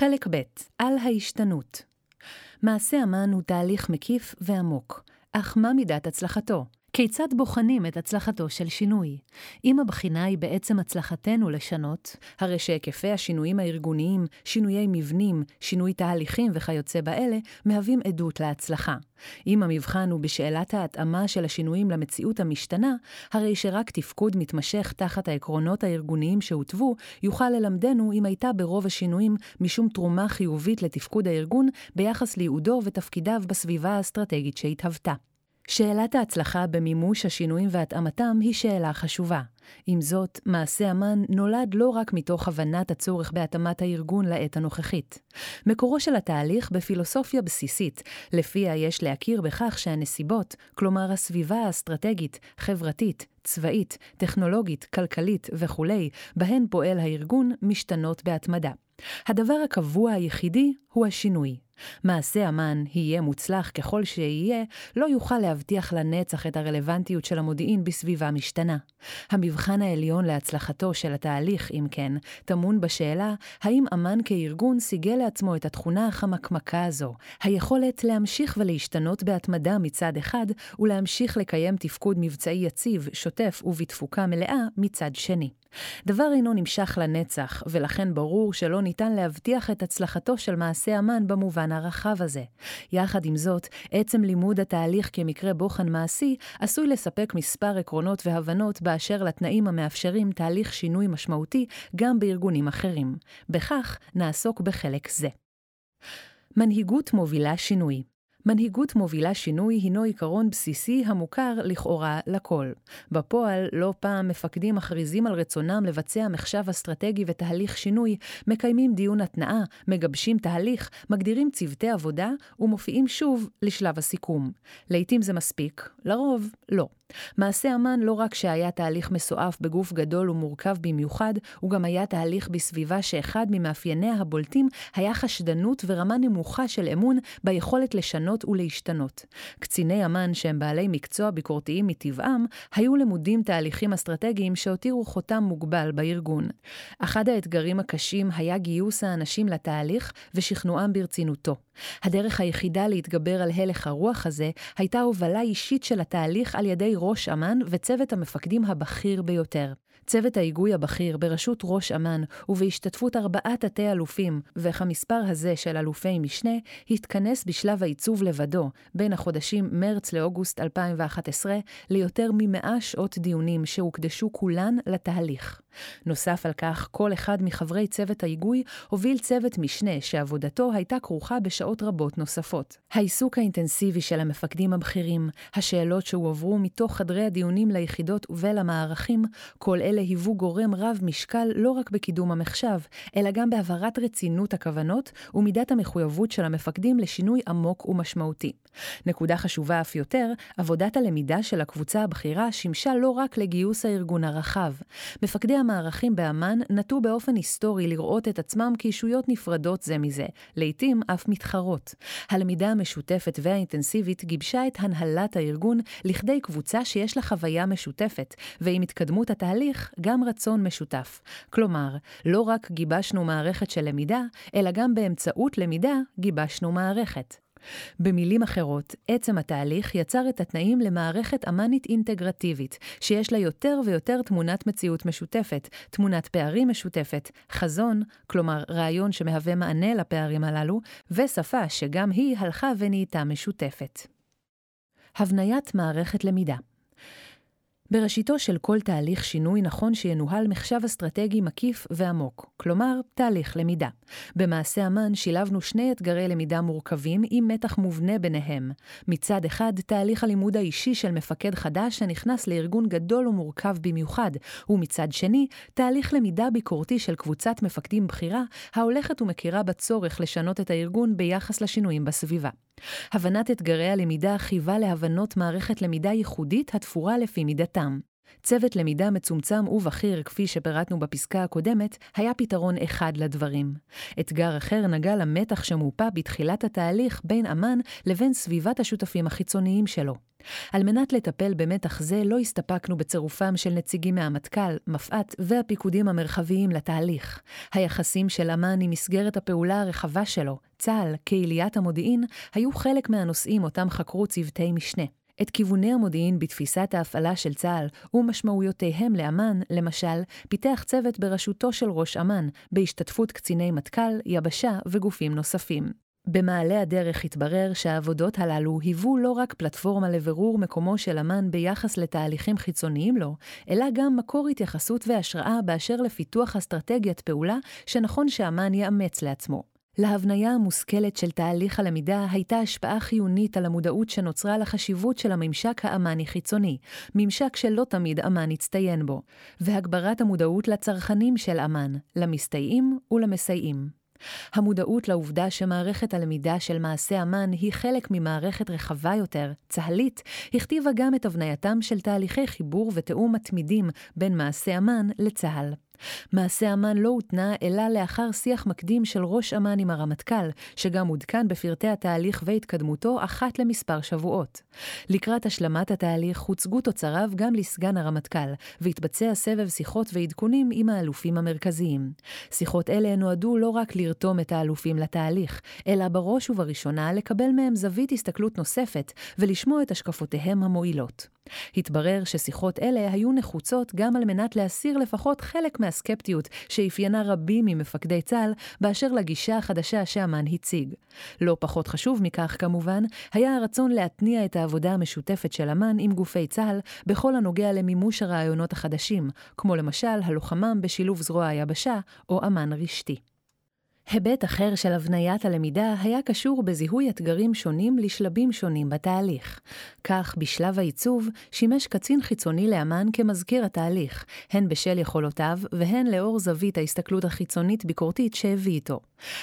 חלק ב' על ההשתנות מעשה אמן הוא תהליך מקיף ועמוק, אך מה מידת הצלחתו? כיצד בוחנים את הצלחתו של שינוי? אם הבחינה היא בעצם הצלחתנו לשנות, הרי שהיקפי השינויים הארגוניים, שינויי מבנים, שינוי תהליכים וכיוצא באלה, מהווים עדות להצלחה. אם המבחן הוא בשאלת ההתאמה של השינויים למציאות המשתנה, הרי שרק תפקוד מתמשך תחת העקרונות הארגוניים שהותוו, יוכל ללמדנו אם הייתה ברוב השינויים משום תרומה חיובית לתפקוד הארגון ביחס לייעודו ותפקידיו בסביבה האסטרטגית שהתהוותה. שאלת ההצלחה במימוש השינויים והתאמתם היא שאלה חשובה. עם זאת, מעשה אמן נולד לא רק מתוך הבנת הצורך בהתאמת הארגון לעת הנוכחית. מקורו של התהליך בפילוסופיה בסיסית, לפיה יש להכיר בכך שהנסיבות, כלומר הסביבה האסטרטגית, חברתית, צבאית, טכנולוגית, כלכלית וכולי, בהן פועל הארגון, משתנות בהתמדה. הדבר הקבוע היחידי הוא השינוי. מעשה אמן, יהיה מוצלח ככל שיהיה, לא יוכל להבטיח לנצח את הרלוונטיות של המודיעין בסביבה משתנה. המבחן העליון להצלחתו של התהליך, אם כן, טמון בשאלה האם אמן כארגון סיגל לעצמו את התכונה החמקמקה הזו, היכולת להמשיך ולהשתנות בהתמדה מצד אחד, ולהמשיך לקיים תפקוד מבצעי יציב, שוטף ובתפוקה מלאה מצד שני. דבר אינו נמשך לנצח, ולכן ברור שלא ניתן להבטיח את הצלחתו של מעשה אמן במובן הרחב הזה. יחד עם זאת, עצם לימוד התהליך כמקרה בוחן מעשי, עשוי לספק מספר עקרונות והבנות באשר לתנאים המאפשרים תהליך שינוי משמעותי גם בארגונים אחרים. בכך נעסוק בחלק זה. מנהיגות מובילה שינוי מנהיגות מובילה שינוי הינו עיקרון בסיסי המוכר לכאורה לכל. בפועל, לא פעם מפקדים מכריזים על רצונם לבצע מחשב אסטרטגי ותהליך שינוי, מקיימים דיון התנעה, מגבשים תהליך, מגדירים צוותי עבודה ומופיעים שוב לשלב הסיכום. לעתים זה מספיק, לרוב לא. מעשה אמן לא רק שהיה תהליך מסועף בגוף גדול ומורכב במיוחד, הוא גם היה תהליך בסביבה שאחד ממאפייניה הבולטים היה חשדנות ורמה נמוכה של אמון ביכולת לשנות ולהשתנות. קציני אמן שהם בעלי מקצוע ביקורתיים מטבעם, היו למודים תהליכים אסטרטגיים שהותירו חותם מוגבל בארגון. אחד האתגרים הקשים היה גיוס האנשים לתהליך ושכנועם ברצינותו. הדרך היחידה להתגבר על הלך הרוח הזה הייתה הובלה אישית של התהליך על ידי ראש אמ"ן וצוות המפקדים הבכיר ביותר. צוות ההיגוי הבכיר בראשות ראש אמ"ן ובהשתתפות ארבעה תתי-אלופים, וכמספר הזה של אלופי משנה, התכנס בשלב העיצוב לבדו, בין החודשים מרץ לאוגוסט 2011, ליותר ממאה שעות דיונים שהוקדשו כולן לתהליך. נוסף על כך, כל אחד מחברי צוות ההיגוי הוביל צוות משנה שעבודתו הייתה כרוכה בשעות רבות נוספות. העיסוק האינטנסיבי של המפקדים הבכירים, השאלות שהועברו מתוך חדרי הדיונים ליחידות ולמערכים, כל אלה היוו גורם רב משקל לא רק בקידום המחשב, אלא גם בהבהרת רצינות הכוונות ומידת המחויבות של המפקדים לשינוי עמוק ומשמעותי. נקודה חשובה אף יותר, עבודת הלמידה של הקבוצה הבכירה שימשה לא רק לגיוס הארגון הרחב. מפקדי המערכים באמ"ן נטו באופן היסטורי לראות את עצמם כישויות נפרדות זה מזה, לעתים אף מתחרות. הלמידה המשותפת והאינטנסיבית גיבשה את הנהלת הארגון לכדי קבוצה שיש לה חוויה משותפת, ועם התקדמות התהליך, גם רצון משותף. כלומר, לא רק גיבשנו מערכת של למידה, אלא גם באמצעות למידה גיבשנו מערכת. במילים אחרות, עצם התהליך יצר את התנאים למערכת אמנית אינטגרטיבית, שיש לה יותר ויותר תמונת מציאות משותפת, תמונת פערים משותפת, חזון, כלומר רעיון שמהווה מענה לפערים הללו, ושפה שגם היא הלכה ונהייתה משותפת. הבניית מערכת למידה בראשיתו של כל תהליך שינוי נכון שינוהל מחשב אסטרטגי מקיף ועמוק, כלומר, תהליך למידה. במעשה אמן שילבנו שני אתגרי למידה מורכבים עם מתח מובנה ביניהם. מצד אחד, תהליך הלימוד האישי של מפקד חדש שנכנס לארגון גדול ומורכב במיוחד, ומצד שני, תהליך למידה ביקורתי של קבוצת מפקדים בכירה, ההולכת ומכירה בצורך לשנות את הארגון ביחס לשינויים בסביבה. הבנת אתגרי הלמידה חייבה להבנות מערכת למידה ייחודית התפורה לפי מידתם. צוות למידה מצומצם ובכיר, כפי שפירטנו בפסקה הקודמת, היה פתרון אחד לדברים. אתגר אחר נגע למתח שמופה בתחילת התהליך בין אמן לבין סביבת השותפים החיצוניים שלו. על מנת לטפל במתח זה לא הסתפקנו בצירופם של נציגים מהמטכ"ל, מפא"ת והפיקודים המרחביים לתהליך. היחסים של אמ"ן עם מסגרת הפעולה הרחבה שלו, צה"ל, קהיליית המודיעין, היו חלק מהנושאים אותם חקרו צוותי משנה. את כיווני המודיעין בתפיסת ההפעלה של צה"ל ומשמעויותיהם לאמ"ן, למשל, פיתח צוות בראשותו של ראש אמ"ן, בהשתתפות קציני מטכ"ל, יבשה וגופים נוספים. במעלה הדרך התברר שהעבודות הללו היוו לא רק פלטפורמה לבירור מקומו של אמ"ן ביחס לתהליכים חיצוניים לו, אלא גם מקור התייחסות והשראה באשר לפיתוח אסטרטגיית פעולה שנכון שאמ"ן יאמץ לעצמו. להבניה המושכלת של תהליך הלמידה הייתה השפעה חיונית על המודעות שנוצרה לחשיבות של הממשק האמני-חיצוני, ממשק שלא תמיד אמן הצטיין בו, והגברת המודעות לצרכנים של אמן, למסתייעים ולמסייעים. המודעות לעובדה שמערכת הלמידה של מעשה אמן היא חלק ממערכת רחבה יותר, צה"לית, הכתיבה גם את הבנייתם של תהליכי חיבור ותיאום מתמידים בין מעשה אמן לצה"ל. מעשה אמ"ן לא הותנה אלא לאחר שיח מקדים של ראש אמ"ן עם הרמטכ"ל, שגם עודכן בפרטי התהליך והתקדמותו אחת למספר שבועות. לקראת השלמת התהליך הוצגו תוצריו גם לסגן הרמטכ"ל, והתבצע סבב שיחות ועדכונים עם האלופים המרכזיים. שיחות אלה נועדו לא רק לרתום את האלופים לתהליך, אלא בראש ובראשונה לקבל מהם זווית הסתכלות נוספת ולשמוע את השקפותיהם המועילות. התברר ששיחות אלה היו נחוצות גם על מנת להסיר לפחות חלק מהסקפטיות שאפיינה רבים ממפקדי צה"ל באשר לגישה החדשה שאמ"ן הציג. לא פחות חשוב מכך, כמובן, היה הרצון להתניע את העבודה המשותפת של אמ"ן עם גופי צה"ל בכל הנוגע למימוש הרעיונות החדשים, כמו למשל הלוחמם בשילוב זרוע היבשה או אמ"ן רשתי. היבט אחר של הבניית הלמידה היה קשור בזיהוי אתגרים שונים לשלבים שונים בתהליך. כך, בשלב העיצוב, שימש קצין חיצוני לאמן כמזכיר התהליך, הן בשל יכולותיו והן לאור זווית ההסתכלות החיצונית-ביקורתית שהביא איתו.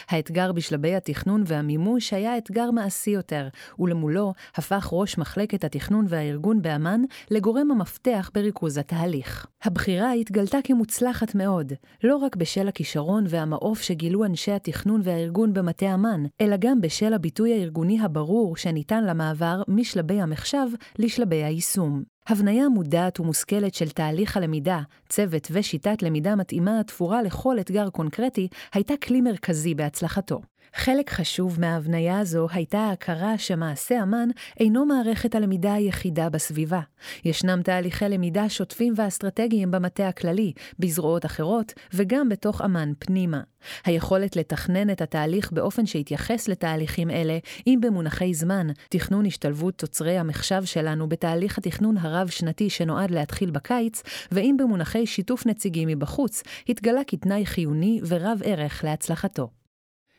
האתגר בשלבי התכנון והמימוש היה אתגר מעשי יותר, ולמולו הפך ראש מחלקת התכנון והארגון באמן לגורם המפתח בריכוז התהליך. הבחירה התגלתה כמוצלחת מאוד, לא רק בשל הכישרון והמעוף שגילו אנשי התכנון והארגון במטה אמ"ן, אלא גם בשל הביטוי הארגוני הברור שניתן למעבר משלבי המחשב לשלבי היישום. הבניה מודעת ומושכלת של תהליך הלמידה, צוות ושיטת למידה מתאימה התפורה לכל אתגר קונקרטי, הייתה כלי מרכזי בהצלחתו. חלק חשוב מההבניה הזו הייתה ההכרה שמעשה אמן אינו מערכת הלמידה היחידה בסביבה. ישנם תהליכי למידה שוטפים ואסטרטגיים במטה הכללי, בזרועות אחרות, וגם בתוך אמן פנימה. היכולת לתכנן את התהליך באופן שיתייחס לתהליכים אלה, אם במונחי זמן, תכנון השתלבות תוצרי המחשב שלנו בתהליך התכנון הרב-שנתי שנועד להתחיל בקיץ, ואם במונחי שיתוף נציגים מבחוץ, התגלה כתנאי חיוני ורב ערך להצלחתו.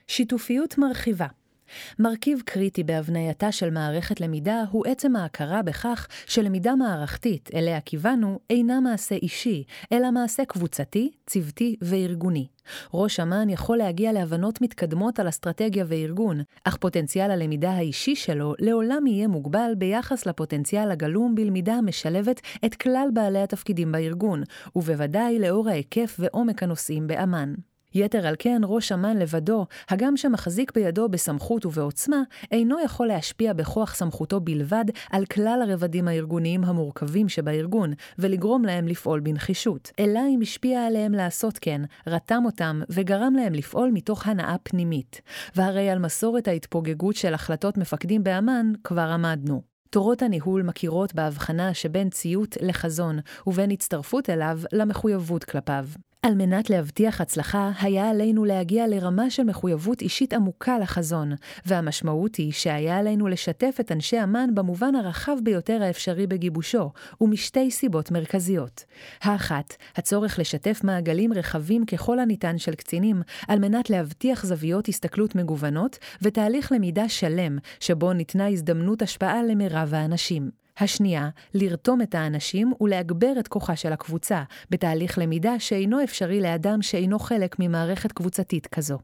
שיתופיות מרחיבה מרכיב קריטי בהבנייתה של מערכת למידה הוא עצם ההכרה בכך שלמידה מערכתית, אליה כיוונו, אינה מעשה אישי, אלא מעשה קבוצתי, צוותי וארגוני. ראש אמ"ן יכול להגיע להבנות מתקדמות על אסטרטגיה וארגון, אך פוטנציאל הלמידה האישי שלו לעולם יהיה מוגבל ביחס לפוטנציאל הגלום בלמידה המשלבת את כלל בעלי התפקידים בארגון, ובוודאי לאור ההיקף ועומק הנושאים באמ"ן. יתר על כן, ראש אמ"ן לבדו, הגם שמחזיק בידו בסמכות ובעוצמה, אינו יכול להשפיע בכוח סמכותו בלבד על כלל הרבדים הארגוניים המורכבים שבארגון, ולגרום להם לפעול בנחישות, אלא אם השפיע עליהם לעשות כן, רתם אותם וגרם להם לפעול מתוך הנאה פנימית. והרי על מסורת ההתפוגגות של החלטות מפקדים באמ"ן כבר עמדנו. תורות הניהול מכירות בהבחנה שבין ציות לחזון, ובין הצטרפות אליו למחויבות כלפיו. על מנת להבטיח הצלחה, היה עלינו להגיע לרמה של מחויבות אישית עמוקה לחזון, והמשמעות היא שהיה עלינו לשתף את אנשי אמ"ן במובן הרחב ביותר האפשרי בגיבושו, ומשתי סיבות מרכזיות. האחת, הצורך לשתף מעגלים רחבים ככל הניתן של קצינים, על מנת להבטיח זוויות הסתכלות מגוונות, ותהליך למידה שלם, שבו ניתנה הזדמנות השפעה למרב האנשים. השנייה, לרתום את האנשים ולהגבר את כוחה של הקבוצה, בתהליך למידה שאינו אפשרי לאדם שאינו חלק ממערכת קבוצתית כזו.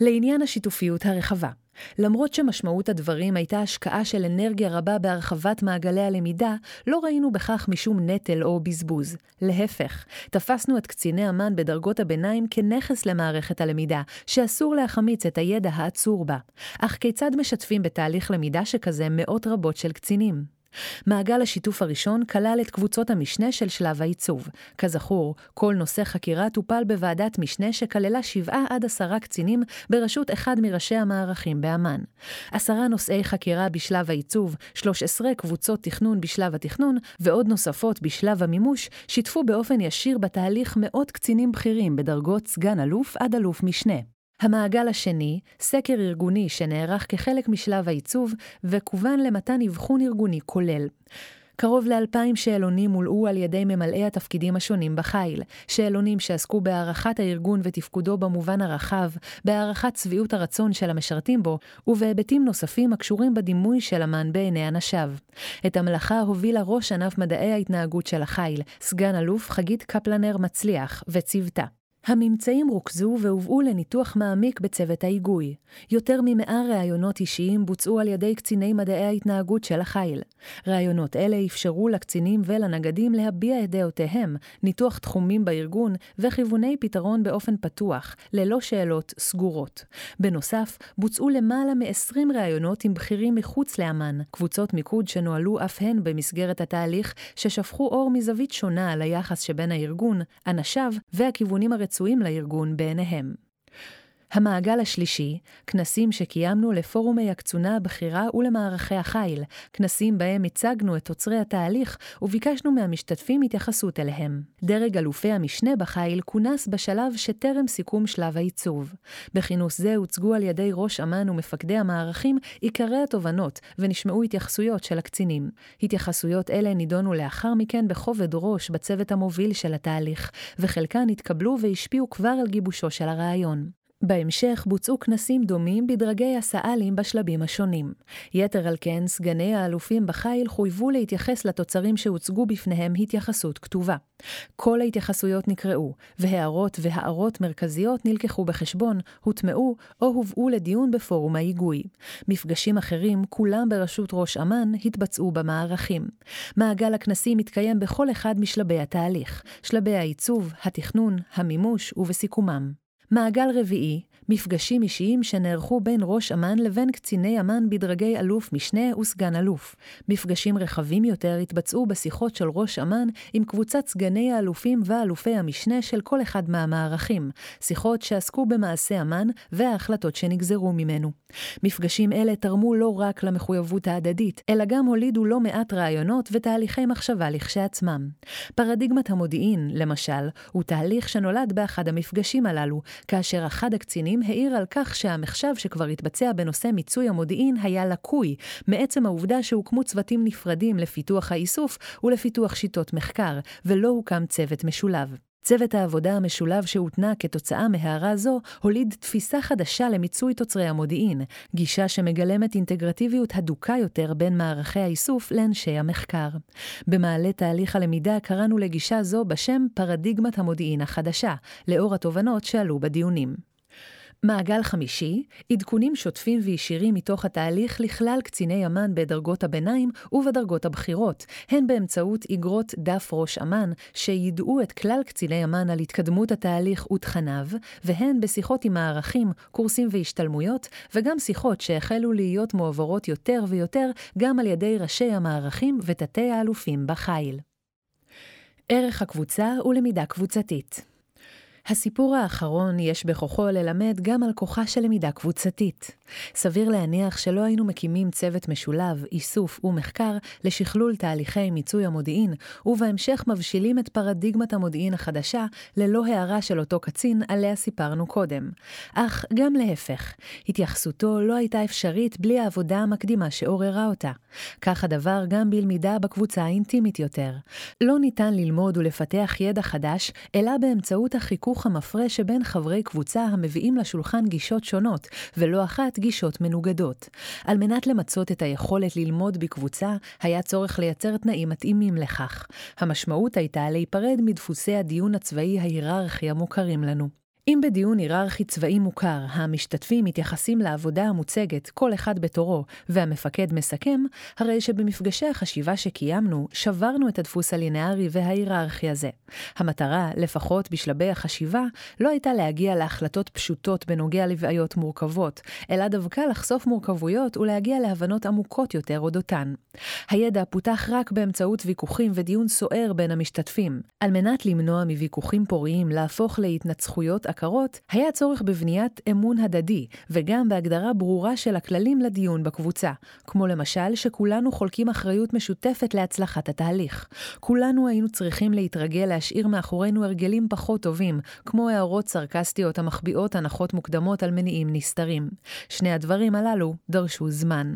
לעניין השיתופיות הרחבה, למרות שמשמעות הדברים הייתה השקעה של אנרגיה רבה בהרחבת מעגלי הלמידה, לא ראינו בכך משום נטל או בזבוז. להפך, תפסנו את קציני אמ"ן בדרגות הביניים כנכס למערכת הלמידה, שאסור להחמיץ את הידע העצור בה. אך כיצד משתפים בתהליך למידה שכזה מאות רבות של קצינים? מעגל השיתוף הראשון כלל את קבוצות המשנה של שלב העיצוב. כזכור, כל נושא חקירה טופל בוועדת משנה שכללה שבעה עד עשרה קצינים בראשות אחד מראשי המערכים באמ"ן. עשרה נושאי חקירה בשלב העיצוב, 13 קבוצות תכנון בשלב התכנון, ועוד נוספות בשלב המימוש, שיתפו באופן ישיר בתהליך מאות קצינים בכירים בדרגות סגן אלוף עד אלוף משנה. המעגל השני, סקר ארגוני שנערך כחלק משלב העיצוב, וכוון למתן אבחון ארגוני כולל. קרוב לאלפיים שאלונים מולאו על ידי ממלאי התפקידים השונים בחיל, שאלונים שעסקו בהערכת הארגון ותפקודו במובן הרחב, בהערכת שביעות הרצון של המשרתים בו, ובהיבטים נוספים הקשורים בדימוי של אמ"ן בעיני אנשיו. את המלאכה הובילה ראש ענף מדעי ההתנהגות של החיל, סגן אלוף חגית קפלנר מצליח, וצוותה. הממצאים רוכזו והובאו לניתוח מעמיק בצוות ההיגוי. יותר ממאה ראיונות אישיים בוצעו על ידי קציני מדעי ההתנהגות של החיל. ראיונות אלה אפשרו לקצינים ולנגדים להביע את דעותיהם, ניתוח תחומים בארגון וכיווני פתרון באופן פתוח, ללא שאלות סגורות. בנוסף, בוצעו למעלה מ-20 ראיונות עם בכירים מחוץ לאמ"ן, קבוצות מיקוד שנוהלו אף הן במסגרת התהליך, ששפכו אור מזווית שונה על היחס שבין הארגון, אנשיו והכיוונים הרצ... רצויים לארגון בעיניהם. המעגל השלישי, כנסים שקיימנו לפורומי הקצונה הבכירה ולמערכי החיל, כנסים בהם הצגנו את תוצרי התהליך וביקשנו מהמשתתפים התייחסות אליהם. דרג אלופי המשנה בחיל כונס בשלב שטרם סיכום שלב העיצוב. בכינוס זה הוצגו על ידי ראש אמ"ן ומפקדי המערכים עיקרי התובנות, ונשמעו התייחסויות של הקצינים. התייחסויות אלה נידונו לאחר מכן בכובד ראש בצוות המוביל של התהליך, וחלקן התקבלו והשפיעו כבר על גיבושו של הרעיון. בהמשך בוצעו כנסים דומים בדרגי הסא"לים בשלבים השונים. יתר על כן, סגני האלופים בחיל חויבו להתייחס לתוצרים שהוצגו בפניהם התייחסות כתובה. כל ההתייחסויות נקראו, והערות והערות מרכזיות נלקחו בחשבון, הוטמעו או הובאו לדיון בפורום ההיגוי. מפגשים אחרים, כולם בראשות ראש אמ"ן, התבצעו במערכים. מעגל הכנסים מתקיים בכל אחד משלבי התהליך, שלבי העיצוב, התכנון, המימוש ובסיכומם. מעגל רביעי, מפגשים אישיים שנערכו בין ראש אמ"ן לבין קציני אמ"ן בדרגי אלוף משנה וסגן אלוף. מפגשים רחבים יותר התבצעו בשיחות של ראש אמ"ן עם קבוצת סגני האלופים ואלופי המשנה של כל אחד מהמערכים, שיחות שעסקו במעשה אמ"ן וההחלטות שנגזרו ממנו. מפגשים אלה תרמו לא רק למחויבות ההדדית, אלא גם הולידו לא מעט רעיונות ותהליכי מחשבה לכשעצמם. פרדיגמת המודיעין, למשל, הוא תהליך שנולד באחד המפגשים הללו, כאשר אחד הקצינים העיר על כך שהמחשב שכבר התבצע בנושא מיצוי המודיעין היה לקוי, מעצם העובדה שהוקמו צוותים נפרדים לפיתוח האיסוף ולפיתוח שיטות מחקר, ולא הוקם צוות משולב. צוות העבודה המשולב שהותנה כתוצאה מהערה זו, הוליד תפיסה חדשה למיצוי תוצרי המודיעין, גישה שמגלמת אינטגרטיביות הדוקה יותר בין מערכי האיסוף לאנשי המחקר. במעלה תהליך הלמידה קראנו לגישה זו בשם פרדיגמת המודיעין החדשה, לאור התובנות שעלו בדיונים. מעגל חמישי, עדכונים שוטפים וישירים מתוך התהליך לכלל קציני אמ"ן בדרגות הביניים ובדרגות הבכירות, הן באמצעות איגרות דף ראש אמ"ן, שידעו את כלל קציני אמ"ן על התקדמות התהליך ותכניו, והן בשיחות עם מערכים, קורסים והשתלמויות, וגם שיחות שהחלו להיות מועברות יותר ויותר גם על ידי ראשי המערכים ותתי האלופים בחיל. ערך הקבוצה ולמידה קבוצתית הסיפור האחרון יש בכוחו ללמד גם על כוחה של למידה קבוצתית. סביר להניח שלא היינו מקימים צוות משולב, איסוף ומחקר לשכלול תהליכי מיצוי המודיעין, ובהמשך מבשילים את פרדיגמת המודיעין החדשה ללא הערה של אותו קצין עליה סיפרנו קודם. אך גם להפך, התייחסותו לא הייתה אפשרית בלי העבודה המקדימה שעוררה אותה. כך הדבר גם בלמידה בקבוצה האינטימית יותר. לא ניתן ללמוד ולפתח ידע חדש, אלא באמצעות החיכוך המפרה שבין חברי קבוצה המביאים לשולחן גישות שונות, ולא אחת גישות מנוגדות. על מנת למצות את היכולת ללמוד בקבוצה, היה צורך לייצר תנאים מתאימים לכך. המשמעות הייתה להיפרד מדפוסי הדיון הצבאי ההיררכי המוכרים לנו. אם בדיון היררכי צבאי מוכר, המשתתפים מתייחסים לעבודה המוצגת, כל אחד בתורו, והמפקד מסכם, הרי שבמפגשי החשיבה שקיימנו, שברנו את הדפוס הלינארי וההיררכי הזה. המטרה, לפחות בשלבי החשיבה, לא הייתה להגיע להחלטות פשוטות בנוגע לבעיות מורכבות, אלא דווקא לחשוף מורכבויות ולהגיע להבנות עמוקות יותר אודותן. הידע פותח רק באמצעות ויכוחים ודיון סוער בין המשתתפים. על מנת למנוע מוויכוחים פוריים להפוך להתנצחויות עקרות, היה צורך בבניית אמון הדדי, וגם בהגדרה ברורה של הכללים לדיון בקבוצה, כמו למשל שכולנו חולקים אחריות משותפת להצלחת התהליך. כולנו היינו צריכים להתרגל להשאיר מאחורינו הרגלים פחות טובים, כמו הערות סרקסטיות המחביאות הנחות מוקדמות על מניעים נסתרים. שני הדברים הללו דרשו זמן.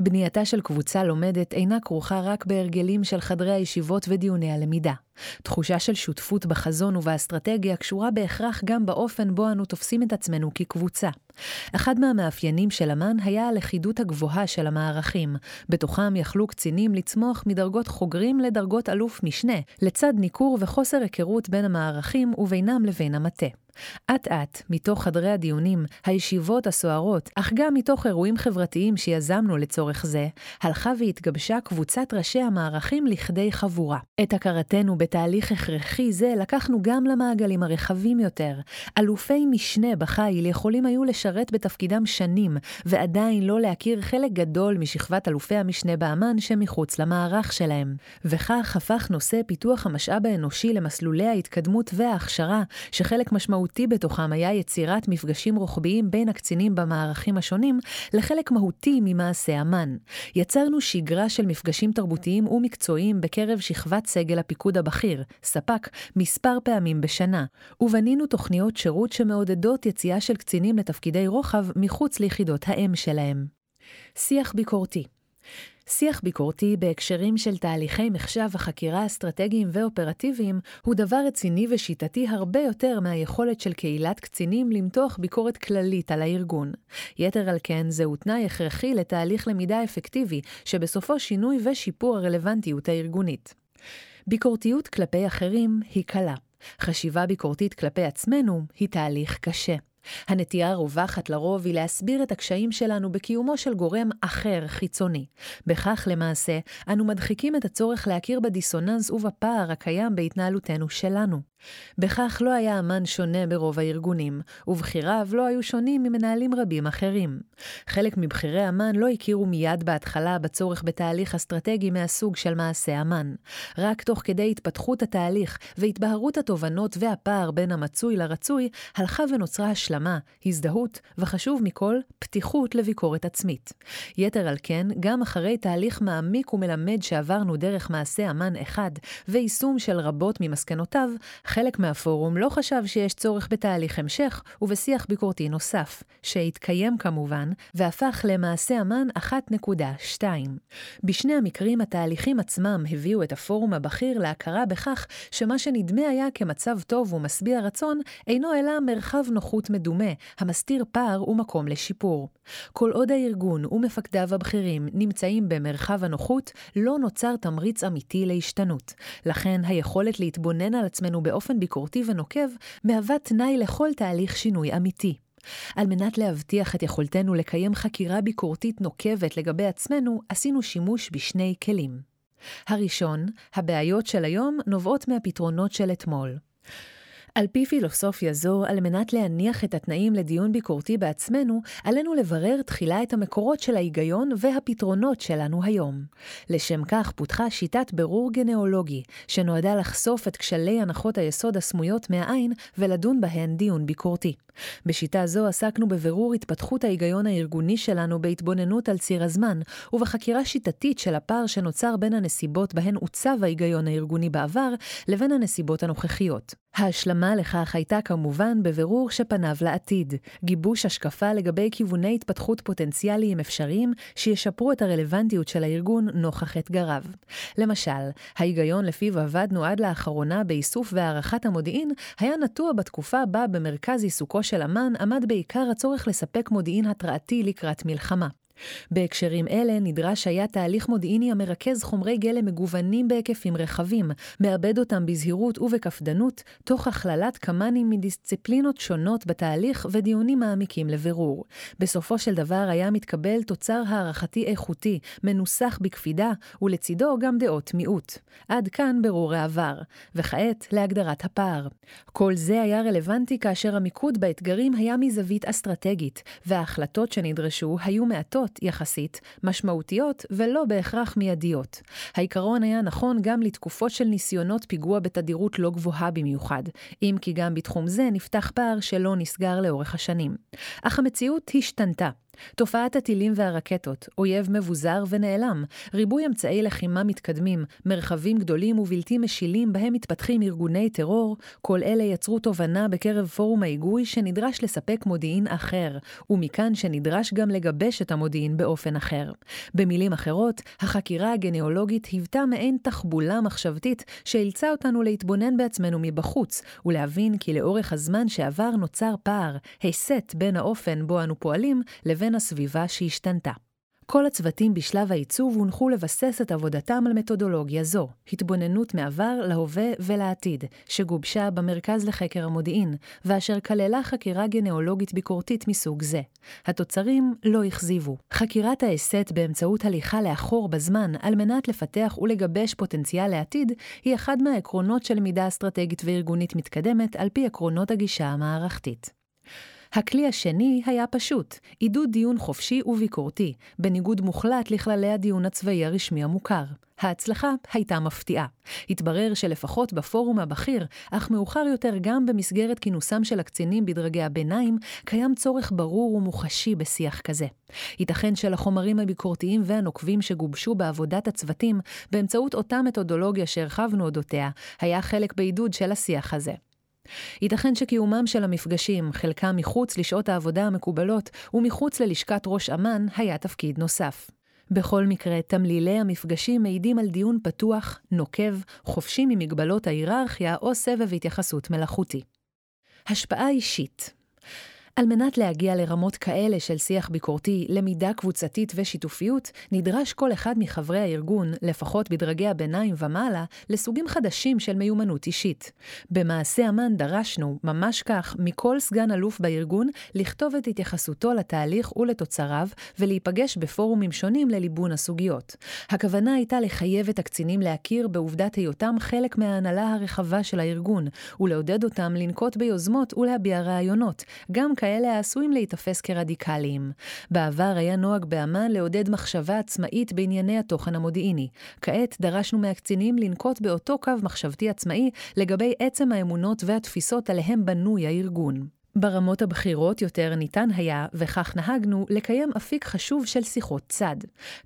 בנייתה של קבוצה לומדת אינה כרוכה רק בהרגלים של חדרי הישיבות ודיוני הלמידה. תחושה של שותפות בחזון ובאסטרטגיה קשורה בהכרח גם באופן בו אנו תופסים את עצמנו כקבוצה. אחד מהמאפיינים של אמ"ן היה הלכידות הגבוהה של המערכים. בתוכם יכלו קצינים לצמוח מדרגות חוגרים לדרגות אלוף משנה, לצד ניכור וחוסר היכרות בין המערכים ובינם לבין המטה. אט-אט, מתוך חדרי הדיונים, הישיבות הסוערות, אך גם מתוך אירועים חברתיים שיזמנו לצורך זה, הלכה והתגבשה קבוצת ראשי המערכים לכדי חבורה. את הכרתנו בתהליך הכרחי זה לקחנו גם למעגלים הרחבים יותר. אלופי משנה בחיל יכולים היו לשרת בתפקידם שנים, ועדיין לא להכיר חלק גדול משכבת אלופי המשנה באמ"ן שמחוץ למערך שלהם. וכך הפך נושא פיתוח המשאב האנושי למסלולי ההתקדמות וההכשרה, שחלק משמעותי בתוכם היה יצירת מפגשים רוחביים בין הקצינים במערכים השונים, לחלק מהותי ממעשה אמ"ן. יצרנו שגרה של מפגשים תרבותיים ומקצועיים בקרב שכבת סגל הפיקוד הבכיר. בכיר, ספק, מספר פעמים בשנה, ובנינו תוכניות שירות שמעודדות יציאה של קצינים לתפקידי רוחב מחוץ ליחידות האם שלהם. שיח ביקורתי שיח ביקורתי בהקשרים של תהליכי מחשב וחקירה אסטרטגיים ואופרטיביים הוא דבר רציני ושיטתי הרבה יותר מהיכולת של קהילת קצינים למתוח ביקורת כללית על הארגון. יתר על כן, זהו תנאי הכרחי לתהליך למידה אפקטיבי, שבסופו שינוי ושיפור הרלוונטיות הארגונית. ביקורתיות כלפי אחרים היא קלה. חשיבה ביקורתית כלפי עצמנו היא תהליך קשה. הנטייה הרווחת לרוב היא להסביר את הקשיים שלנו בקיומו של גורם אחר חיצוני. בכך למעשה, אנו מדחיקים את הצורך להכיר בדיסוננס ובפער הקיים בהתנהלותנו שלנו. בכך לא היה אמן שונה ברוב הארגונים, ובכיריו לא היו שונים ממנהלים רבים אחרים. חלק מבכירי אמן לא הכירו מיד בהתחלה בצורך בתהליך אסטרטגי מהסוג של מעשה אמן. רק תוך כדי התפתחות התהליך והתבהרות התובנות והפער בין המצוי לרצוי, הלכה ונוצרה השלמה, הזדהות, וחשוב מכל, פתיחות לביקורת עצמית. יתר על כן, גם אחרי תהליך מעמיק ומלמד שעברנו דרך מעשה אמן אחד, ויישום של רבות ממסקנותיו, חלק מהפורום לא חשב שיש צורך בתהליך המשך ובשיח ביקורתי נוסף, שהתקיים כמובן, והפך למעשה אמן 1.2. בשני המקרים התהליכים עצמם הביאו את הפורום הבכיר להכרה בכך שמה שנדמה היה כמצב טוב ומשביע רצון, אינו אלא מרחב נוחות מדומה, המסתיר פער ומקום לשיפור. כל עוד הארגון ומפקדיו הבכירים נמצאים במרחב הנוחות, לא נוצר תמריץ אמיתי להשתנות. לכן היכולת להתבונן על עצמנו באופן ביקורתי ונוקב, מהווה תנאי לכל תהליך שינוי אמיתי. על מנת להבטיח את יכולתנו לקיים חקירה ביקורתית נוקבת לגבי עצמנו, עשינו שימוש בשני כלים. הראשון, הבעיות של היום נובעות מהפתרונות של אתמול. על פי פילוסופיה זו, על מנת להניח את התנאים לדיון ביקורתי בעצמנו, עלינו לברר תחילה את המקורות של ההיגיון והפתרונות שלנו היום. לשם כך פותחה שיטת ברור גנאולוגי, שנועדה לחשוף את כשלי הנחות היסוד הסמויות מהעין ולדון בהן דיון ביקורתי. בשיטה זו עסקנו בבירור התפתחות ההיגיון הארגוני שלנו בהתבוננות על ציר הזמן, ובחקירה שיטתית של הפער שנוצר בין הנסיבות בהן עוצב ההיגיון הארגוני בעבר, לבין הנסיבות הנוכחיות. ההשלמה לכך הייתה כמובן בבירור שפניו לעתיד, גיבוש השקפה לגבי כיווני התפתחות פוטנציאליים אפשריים שישפרו את הרלוונטיות של הארגון נוכח אתגריו. למשל, ההיגיון לפיו עבדנו עד לאחרונה באיסוף והערכת המודיעין היה נטוע בתקופה בה במרכז עיסוקו של אמ"ן עמד בעיקר הצורך לספק מודיעין התראתי לקראת מלחמה. בהקשרים אלה נדרש היה תהליך מודיעיני המרכז חומרי גלם מגוונים בהיקפים רחבים, מאבד אותם בזהירות ובקפדנות, תוך הכללת קמ"נים מדיסציפלינות שונות בתהליך ודיונים מעמיקים לבירור. בסופו של דבר היה מתקבל תוצר הערכתי איכותי, מנוסח בקפידה, ולצידו גם דעות מיעוט. עד כאן ברור העבר, וכעת להגדרת הפער. כל זה היה רלוונטי כאשר המיקוד באתגרים היה מזווית אסטרטגית, וההחלטות שנדרשו היו מעטות יחסית, משמעותיות ולא בהכרח מיידיות. העיקרון היה נכון גם לתקופות של ניסיונות פיגוע בתדירות לא גבוהה במיוחד, אם כי גם בתחום זה נפתח פער שלא נסגר לאורך השנים. אך המציאות השתנתה. תופעת הטילים והרקטות, אויב מבוזר ונעלם, ריבוי אמצעי לחימה מתקדמים, מרחבים גדולים ובלתי משילים בהם מתפתחים ארגוני טרור, כל אלה יצרו תובנה בקרב פורום ההיגוי שנדרש לספק מודיעין אחר, ומכאן שנדרש גם לגבש את המודיעין באופן אחר. במילים אחרות, החקירה הגניאולוגית היוותה מעין תחבולה מחשבתית שאילצה אותנו להתבונן בעצמנו מבחוץ, ולהבין כי לאורך הזמן שעבר נוצר פער, הסט בין האופן בו אנו פועלים, לבין לבין הסביבה שהשתנתה. כל הצוותים בשלב העיצוב הונחו לבסס את עבודתם על מתודולוגיה זו, התבוננות מעבר, להווה ולעתיד, שגובשה במרכז לחקר המודיעין, ואשר כללה חקירה גנאולוגית ביקורתית מסוג זה. התוצרים לא הכזיבו. חקירת האסט באמצעות הליכה לאחור בזמן על מנת לפתח ולגבש פוטנציאל לעתיד, היא אחד מהעקרונות של למידה אסטרטגית וארגונית מתקדמת על פי עקרונות הגישה המערכתית. הכלי השני היה פשוט, עידוד דיון חופשי וביקורתי, בניגוד מוחלט לכללי הדיון הצבאי הרשמי המוכר. ההצלחה הייתה מפתיעה. התברר שלפחות בפורום הבכיר, אך מאוחר יותר גם במסגרת כינוסם של הקצינים בדרגי הביניים, קיים צורך ברור ומוחשי בשיח כזה. ייתכן שלחומרים הביקורתיים והנוקבים שגובשו בעבודת הצוותים, באמצעות אותה מתודולוגיה שהרחבנו אודותיה, היה חלק בעידוד של השיח הזה. ייתכן שקיומם של המפגשים, חלקם מחוץ לשעות העבודה המקובלות ומחוץ ללשכת ראש אמ"ן, היה תפקיד נוסף. בכל מקרה, תמלילי המפגשים מעידים על דיון פתוח, נוקב, חופשי ממגבלות ההיררכיה או סבב התייחסות מלאכותי. השפעה אישית על מנת להגיע לרמות כאלה של שיח ביקורתי, למידה קבוצתית ושיתופיות, נדרש כל אחד מחברי הארגון, לפחות בדרגי הביניים ומעלה, לסוגים חדשים של מיומנות אישית. במעשה אמ"ן דרשנו, ממש כך, מכל סגן אלוף בארגון, לכתוב את התייחסותו לתהליך ולתוצריו, ולהיפגש בפורומים שונים לליבון הסוגיות. הכוונה הייתה לחייב את הקצינים להכיר בעובדת היותם חלק מההנהלה הרחבה של הארגון, ולעודד אותם לנקוט ביוזמות ולהביע רעיונות, גם כאלה העשויים להיתפס כרדיקליים. בעבר היה נוהג באמ"ן לעודד מחשבה עצמאית בענייני התוכן המודיעיני. כעת דרשנו מהקצינים לנקוט באותו קו מחשבתי עצמאי לגבי עצם האמונות והתפיסות עליהם בנוי הארגון. ברמות הבכירות יותר ניתן היה, וכך נהגנו, לקיים אפיק חשוב של שיחות צד.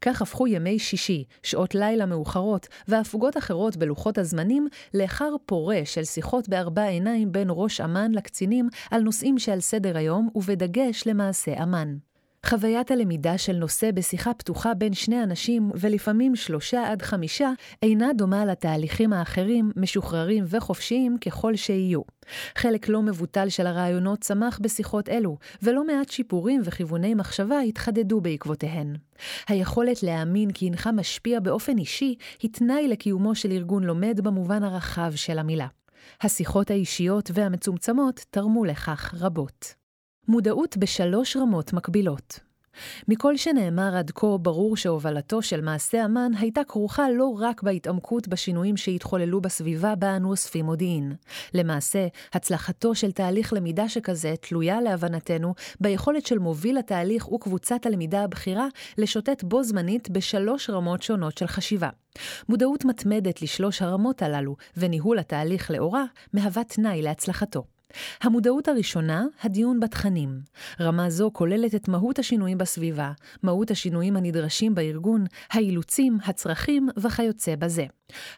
כך הפכו ימי שישי, שעות לילה מאוחרות, והפוגות אחרות בלוחות הזמנים, לאחר פורה של שיחות בארבע עיניים בין ראש אמ"ן לקצינים על נושאים שעל סדר היום, ובדגש למעשה אמ"ן. חוויית הלמידה של נושא בשיחה פתוחה בין שני אנשים, ולפעמים שלושה עד חמישה, אינה דומה לתהליכים האחרים, משוחררים וחופשיים ככל שיהיו. חלק לא מבוטל של הרעיונות צמח בשיחות אלו, ולא מעט שיפורים וכיווני מחשבה התחדדו בעקבותיהן. היכולת להאמין כי אינך משפיע באופן אישי, היא תנאי לקיומו של ארגון לומד במובן הרחב של המילה. השיחות האישיות והמצומצמות תרמו לכך רבות. מודעות בשלוש רמות מקבילות. מכל שנאמר עד כה, ברור שהובלתו של מעשה אמ"ן הייתה כרוכה לא רק בהתעמקות בשינויים שהתחוללו בסביבה בה אנו אוספים מודיעין. למעשה, הצלחתו של תהליך למידה שכזה תלויה להבנתנו ביכולת של מוביל התהליך וקבוצת הלמידה הבכירה לשוטט בו זמנית בשלוש רמות שונות של חשיבה. מודעות מתמדת לשלוש הרמות הללו, וניהול התהליך לאורה, מהווה תנאי להצלחתו. המודעות הראשונה, הדיון בתכנים. רמה זו כוללת את מהות השינויים בסביבה, מהות השינויים הנדרשים בארגון, האילוצים, הצרכים וכיוצא בזה.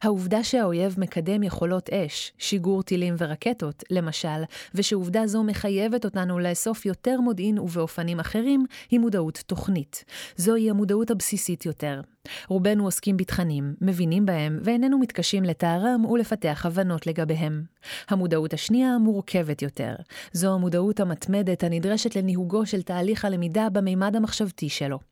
העובדה שהאויב מקדם יכולות אש, שיגור טילים ורקטות, למשל, ושעובדה זו מחייבת אותנו לאסוף יותר מודיעין ובאופנים אחרים, היא מודעות תוכנית. זוהי המודעות הבסיסית יותר. רובנו עוסקים בתכנים, מבינים בהם, ואיננו מתקשים לתארם ולפתח הבנות לגביהם. המודעות השנייה מורכבת יותר. זו המודעות המתמדת הנדרשת לניהוגו של תהליך הלמידה במימד המחשבתי שלו.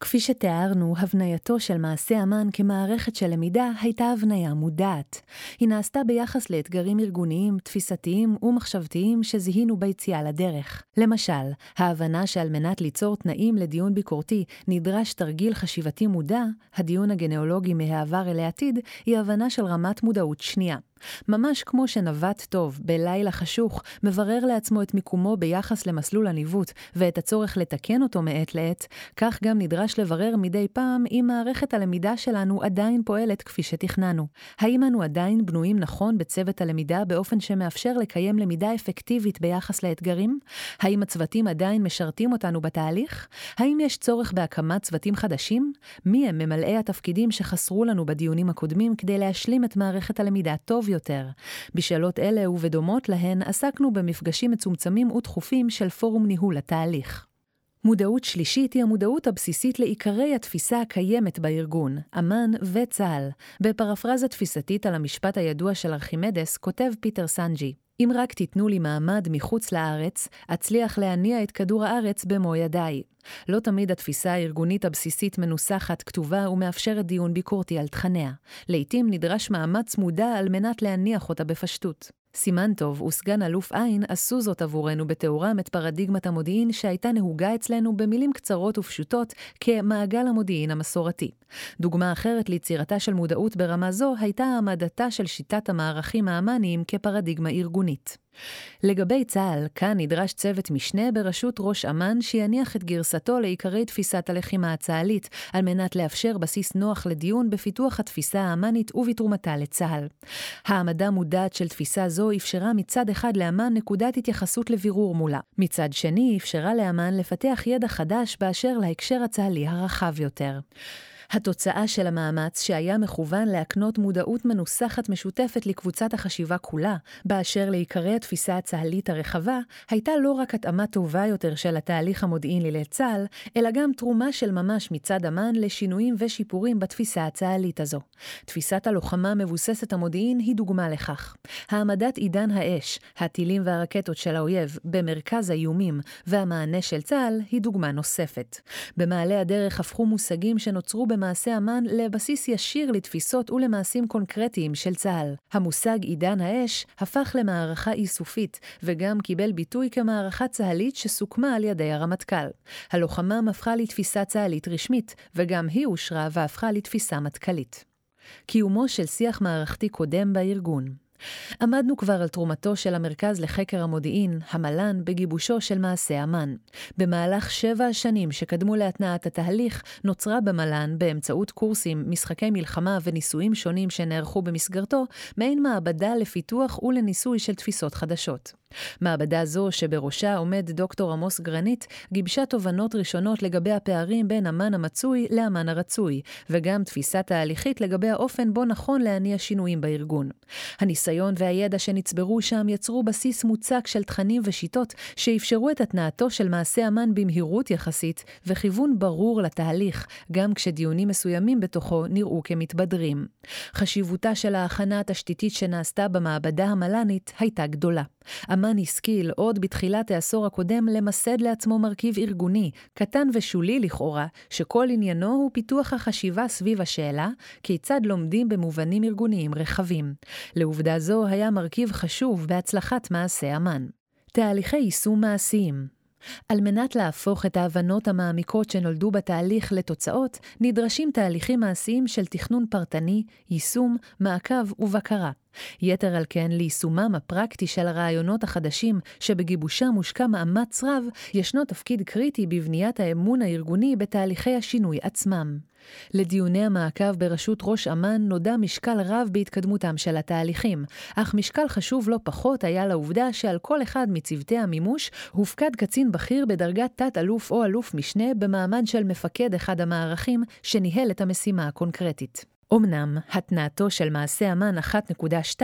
כפי שתיארנו, הבנייתו של מעשה אמן כמערכת של למידה הייתה הבניה מודעת. היא נעשתה ביחס לאתגרים ארגוניים, תפיסתיים ומחשבתיים שזיהינו ביציאה לדרך. למשל, ההבנה שעל מנת ליצור תנאים לדיון ביקורתי נדרש תרגיל חשיבתי מודע, הדיון הגנאולוגי מהעבר אל העתיד, היא הבנה של רמת מודעות שנייה. ממש כמו שנווט טוב, בלילה חשוך, מברר לעצמו את מיקומו ביחס למסלול הניווט ואת הצורך לתקן אותו מעת לעת, כך גם נדרש לברר מדי פעם אם מערכת הלמידה שלנו עדיין פועלת כפי שתכננו. האם אנו עדיין בנויים נכון בצוות הלמידה באופן שמאפשר לקיים למידה אפקטיבית ביחס לאתגרים? האם הצוותים עדיין משרתים אותנו בתהליך? האם יש צורך בהקמת צוותים חדשים? מי הם ממלאי התפקידים שחסרו לנו בדיונים הקודמים כדי להשלים את מערכת הלמידה טוב יותר. בשאלות אלה ובדומות להן עסקנו במפגשים מצומצמים ותכופים של פורום ניהול התהליך. מודעות שלישית היא המודעות הבסיסית לעיקרי התפיסה הקיימת בארגון, אמ"ן וצה"ל. בפרפרזה תפיסתית על המשפט הידוע של ארכימדס, כותב פיטר סנג'י, אם רק תיתנו לי מעמד מחוץ לארץ, אצליח להניע את כדור הארץ במו ידיי. לא תמיד התפיסה הארגונית הבסיסית מנוסחת, כתובה ומאפשרת דיון ביקורתי על תכניה. לעתים נדרש מאמץ מודע על מנת להניח אותה בפשטות. סימן טוב וסגן אלוף עין עשו זאת עבורנו בתיאורם את פרדיגמת המודיעין שהייתה נהוגה אצלנו במילים קצרות ופשוטות כמעגל המודיעין המסורתי. דוגמה אחרת ליצירתה של מודעות ברמה זו הייתה העמדתה של שיטת המערכים האמניים כפרדיגמה ארגונית. לגבי צה"ל, כאן נדרש צוות משנה בראשות ראש אמ"ן שיניח את גרסתו לעיקרי תפיסת הלחימה הצה"לית, על מנת לאפשר בסיס נוח לדיון בפיתוח התפיסה האמ"נית ובתרומתה לצה"ל. העמדה מודעת של תפיסה זו אפשרה מצד אחד לאמ"ן נקודת התייחסות לבירור מולה, מצד שני אפשרה לאמ"ן לפתח ידע חדש באשר להקשר הצה"לי הרחב יותר. התוצאה של המאמץ שהיה מכוון להקנות מודעות מנוסחת משותפת לקבוצת החשיבה כולה, באשר לעיקרי התפיסה הצה"לית הרחבה, הייתה לא רק התאמה טובה יותר של התהליך המודיעיני לצה"ל, אלא גם תרומה של ממש מצד אמ"ן לשינויים ושיפורים בתפיסה הצה"לית הזו. תפיסת הלוחמה מבוססת המודיעין היא דוגמה לכך. העמדת עידן האש, הטילים והרקטות של האויב, במרכז האיומים, והמענה של צה"ל היא דוגמה נוספת. במעלה הדרך הפכו מושגים שנוצרו במעשה אמ"ן לבסיס ישיר לתפיסות ולמעשים קונקרטיים של צה"ל. המושג עידן האש הפך למערכה איסופית, וגם קיבל ביטוי כמערכה צה"לית שסוכמה על ידי הרמטכ"ל. הלוחמה הפכה לתפיסה צה"לית רשמית, וגם היא אושרה והפכה לתפיסה מטכ"לית. קיומו של שיח מערכתי קודם בארגון. עמדנו כבר על תרומתו של המרכז לחקר המודיעין, המל"ן, בגיבושו של מעשה אמ"ן. במהלך שבע השנים שקדמו להתנעת התהליך, נוצרה במל"ן, באמצעות קורסים, משחקי מלחמה וניסויים שונים שנערכו במסגרתו, מעין מעבדה לפיתוח ולניסוי של תפיסות חדשות. מעבדה זו, שבראשה עומד דוקטור עמוס גרנית, גיבשה תובנות ראשונות לגבי הפערים בין אמן המצוי לאמן הרצוי, וגם תפיסה תהליכית לגבי האופן בו נכון להניע שינויים בארגון. הניסיון והידע שנצברו שם יצרו בסיס מוצק של תכנים ושיטות שאפשרו את התנעתו של מעשה אמן במהירות יחסית, וכיוון ברור לתהליך, גם כשדיונים מסוימים בתוכו נראו כמתבדרים. חשיבותה של ההכנה התשתיתית שנעשתה במעבדה המל"נית הייתה גדולה. אמן השכיל עוד בתחילת העשור הקודם למסד לעצמו מרכיב ארגוני, קטן ושולי לכאורה, שכל עניינו הוא פיתוח החשיבה סביב השאלה כיצד לומדים במובנים ארגוניים רחבים. לעובדה זו היה מרכיב חשוב בהצלחת מעשה אמן. תהליכי יישום מעשיים על מנת להפוך את ההבנות המעמיקות שנולדו בתהליך לתוצאות, נדרשים תהליכים מעשיים של תכנון פרטני, יישום, מעקב ובקרה. יתר על כן, ליישומם הפרקטי של הרעיונות החדשים, שבגיבושם מושקע מאמץ רב, ישנו תפקיד קריטי בבניית האמון הארגוני בתהליכי השינוי עצמם. לדיוני המעקב בראשות ראש אמ"ן נודע משקל רב בהתקדמותם של התהליכים, אך משקל חשוב לא פחות היה לעובדה שעל כל אחד מצוותי המימוש הופקד קצין בכיר בדרגת תת-אלוף או אלוף משנה במעמד של מפקד אחד המערכים שניהל את המשימה הקונקרטית. אמנם, התנעתו של מעשה אמן 1.2,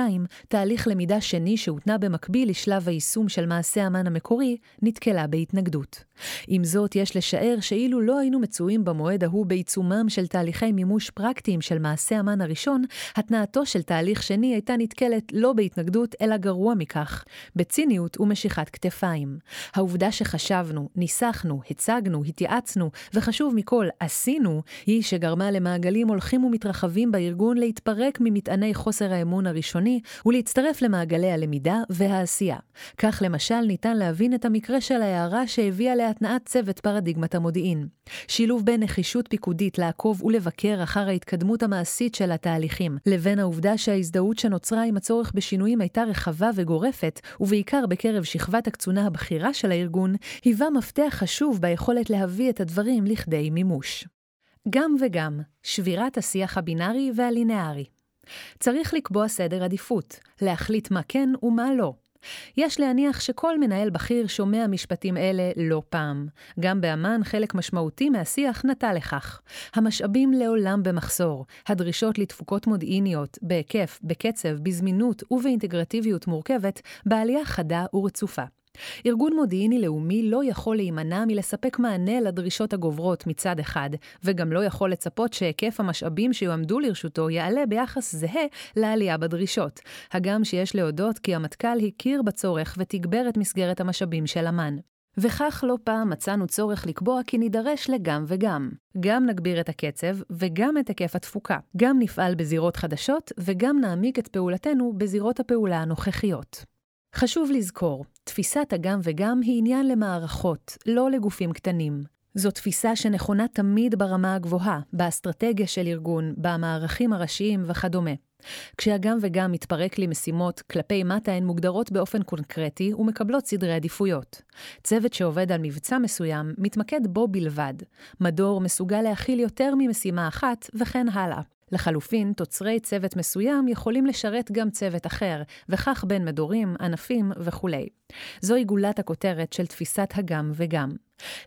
תהליך למידה שני שהותנה במקביל לשלב היישום של מעשה אמן המקורי, נתקלה בהתנגדות. עם זאת, יש לשער שאילו לא היינו מצויים במועד ההוא בעיצומם של תהליכי מימוש פרקטיים של מעשה אמן הראשון, התנעתו של תהליך שני הייתה נתקלת לא בהתנגדות, אלא גרוע מכך, בציניות ומשיכת כתפיים. העובדה שחשבנו, ניסחנו, הצגנו, התייעצנו, וחשוב מכל, עשינו, היא שגרמה למעגלים הולכים ומתרחבים בארגון להתפרק ממטעני חוסר האמון הראשוני ולהצטרף למעגלי הלמידה והעשייה. כך למשל ניתן להבין את המקרה של ההערה שהביאה להתנעת צוות פרדיגמת המודיעין. שילוב בין נחישות פיקודית לעקוב ולבקר אחר ההתקדמות המעשית של התהליכים, לבין העובדה שההזדהות שנוצרה עם הצורך בשינויים הייתה רחבה וגורפת, ובעיקר בקרב שכבת הקצונה הבכירה של הארגון, היווה מפתח חשוב ביכולת להביא את הדברים לכדי מימוש. גם וגם, שבירת השיח הבינארי והלינארי. צריך לקבוע סדר עדיפות, להחליט מה כן ומה לא, יש להניח שכל מנהל בכיר שומע משפטים אלה לא פעם. גם באמ"ן חלק משמעותי מהשיח נטה לכך. המשאבים לעולם במחסור, הדרישות לתפוקות מודיעיניות, בהיקף, בקצב, בזמינות ובאינטגרטיביות מורכבת, בעלייה חדה ורצופה. ארגון מודיעיני לאומי לא יכול להימנע מלספק מענה לדרישות הגוברות מצד אחד, וגם לא יכול לצפות שהיקף המשאבים שיועמדו לרשותו יעלה ביחס זהה לעלייה בדרישות. הגם שיש להודות כי המטכ"ל הכיר בצורך ותגבר את מסגרת המשאבים של אמ"ן. וכך לא פעם מצאנו צורך לקבוע כי נידרש לגם וגם. גם נגביר את הקצב וגם את היקף התפוקה. גם נפעל בזירות חדשות וגם נעמיק את פעולתנו בזירות הפעולה הנוכחיות. חשוב לזכור, תפיסת הגם וגם היא עניין למערכות, לא לגופים קטנים. זו תפיסה שנכונה תמיד ברמה הגבוהה, באסטרטגיה של ארגון, במערכים הראשיים וכדומה. כשהגם וגם מתפרק לי משימות, כלפי מטה הן מוגדרות באופן קונקרטי ומקבלות סדרי עדיפויות. צוות שעובד על מבצע מסוים מתמקד בו בלבד. מדור מסוגל להכיל יותר ממשימה אחת, וכן הלאה. לחלופין, תוצרי צוות מסוים יכולים לשרת גם צוות אחר, וכך בין מדורים, ענפים וכולי. זוהי גולת הכותרת של תפיסת הגם וגם.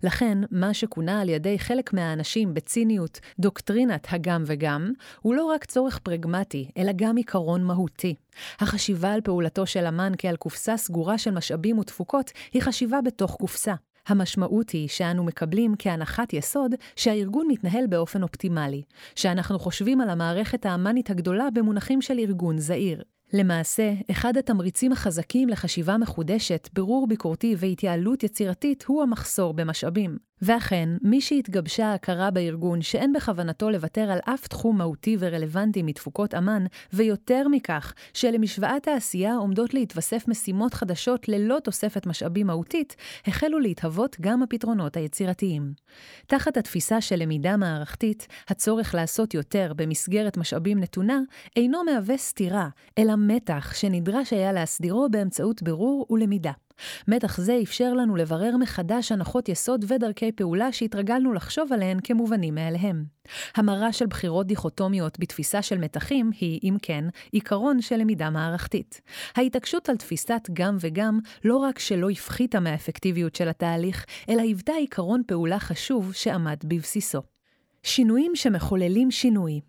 לכן, מה שכונה על ידי חלק מהאנשים בציניות דוקטרינת הגם וגם, הוא לא רק צורך פרגמטי, אלא גם עיקרון מהותי. החשיבה על פעולתו של אמן כעל קופסה סגורה של משאבים ותפוקות, היא חשיבה בתוך קופסה. המשמעות היא שאנו מקבלים כהנחת יסוד שהארגון מתנהל באופן אופטימלי, שאנחנו חושבים על המערכת האמנית הגדולה במונחים של ארגון זעיר. למעשה, אחד התמריצים החזקים לחשיבה מחודשת, ברור ביקורתי והתייעלות יצירתית הוא המחסור במשאבים. ואכן, מי שהתגבשה ההכרה בארגון שאין בכוונתו לוותר על אף תחום מהותי ורלוונטי מתפוקות אמ"ן, ויותר מכך, שלמשוואת העשייה עומדות להתווסף משימות חדשות ללא תוספת משאבים מהותית, החלו להתהוות גם הפתרונות היצירתיים. תחת התפיסה של למידה מערכתית, הצורך לעשות יותר במסגרת משאבים נתונה, אינו מהווה סתירה, אלא מתח שנדרש היה להסדירו באמצעות בירור ולמידה. מתח זה אפשר לנו לברר מחדש הנחות יסוד ודרכי פעולה שהתרגלנו לחשוב עליהן כמובנים מאליהם. המרה של בחירות דיכוטומיות בתפיסה של מתחים היא, אם כן, עיקרון של למידה מערכתית. ההתעקשות על תפיסת גם וגם לא רק שלא הפחיתה מהאפקטיביות של התהליך, אלא היוותה עיקרון פעולה חשוב שעמד בבסיסו. שינויים שמחוללים שינוי,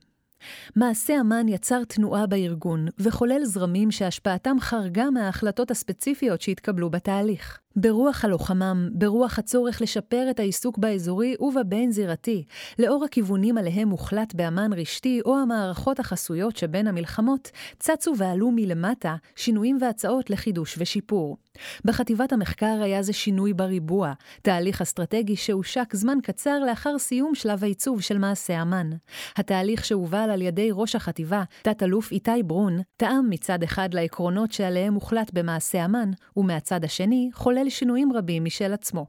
מעשה אמן יצר תנועה בארגון, וחולל זרמים שהשפעתם חרגה מההחלטות הספציפיות שהתקבלו בתהליך. ברוח הלוחמם, ברוח הצורך לשפר את העיסוק באזורי ובבין-זירתי, לאור הכיוונים עליהם הוחלט באמן רשתי או המערכות החסויות שבין המלחמות, צצו ועלו מלמטה שינויים והצעות לחידוש ושיפור. בחטיבת המחקר היה זה שינוי בריבוע, תהליך אסטרטגי שהושק זמן קצר לאחר סיום שלב העיצוב של מעשה אמן. התהליך שהובל על ידי ראש החטיבה, תת-אלוף איתי ברון, טעם מצד אחד לעקרונות שעליהם הוחלט במעשה אמן, ומהצד השני חולל שינויים רבים משל עצמו.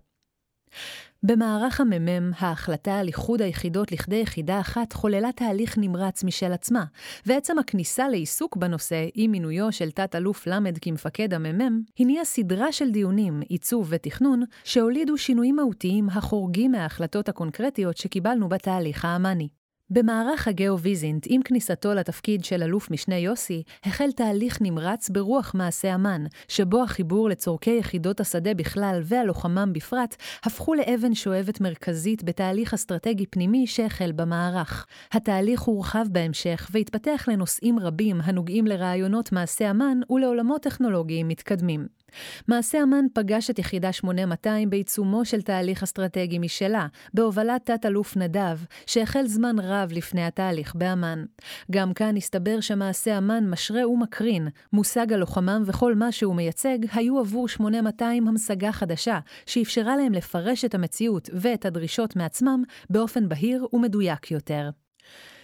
במערך המ"מ, ההחלטה על איחוד היחידות לכדי יחידה אחת חוללה תהליך נמרץ משל עצמה, ועצם הכניסה לעיסוק בנושא עם מינויו של תת-אלוף ל' כמפקד המ"מ, הניע סדרה של דיונים, עיצוב ותכנון, שהולידו שינויים מהותיים החורגים מההחלטות הקונקרטיות שקיבלנו בתהליך האמני. במערך הגאו-ויזינט, עם כניסתו לתפקיד של אלוף משנה יוסי, החל תהליך נמרץ ברוח מעשה אמ"ן, שבו החיבור לצורכי יחידות השדה בכלל והלוחמם בפרט, הפכו לאבן שואבת מרכזית בתהליך אסטרטגי פנימי שהחל במערך. התהליך הורחב בהמשך והתפתח לנושאים רבים הנוגעים לרעיונות מעשה אמ"ן ולעולמות טכנולוגיים מתקדמים. מעשה אמ"ן פגש את יחידה 8200 בעיצומו של תהליך אסטרטגי משלה, בהובלת תת-אלוף נדב, שהחל זמן רב לפני התהליך באמ"ן. גם כאן הסתבר שמעשה אמ"ן משרה ומקרין, מושג הלוחמם וכל מה שהוא מייצג, היו עבור 8200 המשגה חדשה, שאפשרה להם לפרש את המציאות ואת הדרישות מעצמם באופן בהיר ומדויק יותר.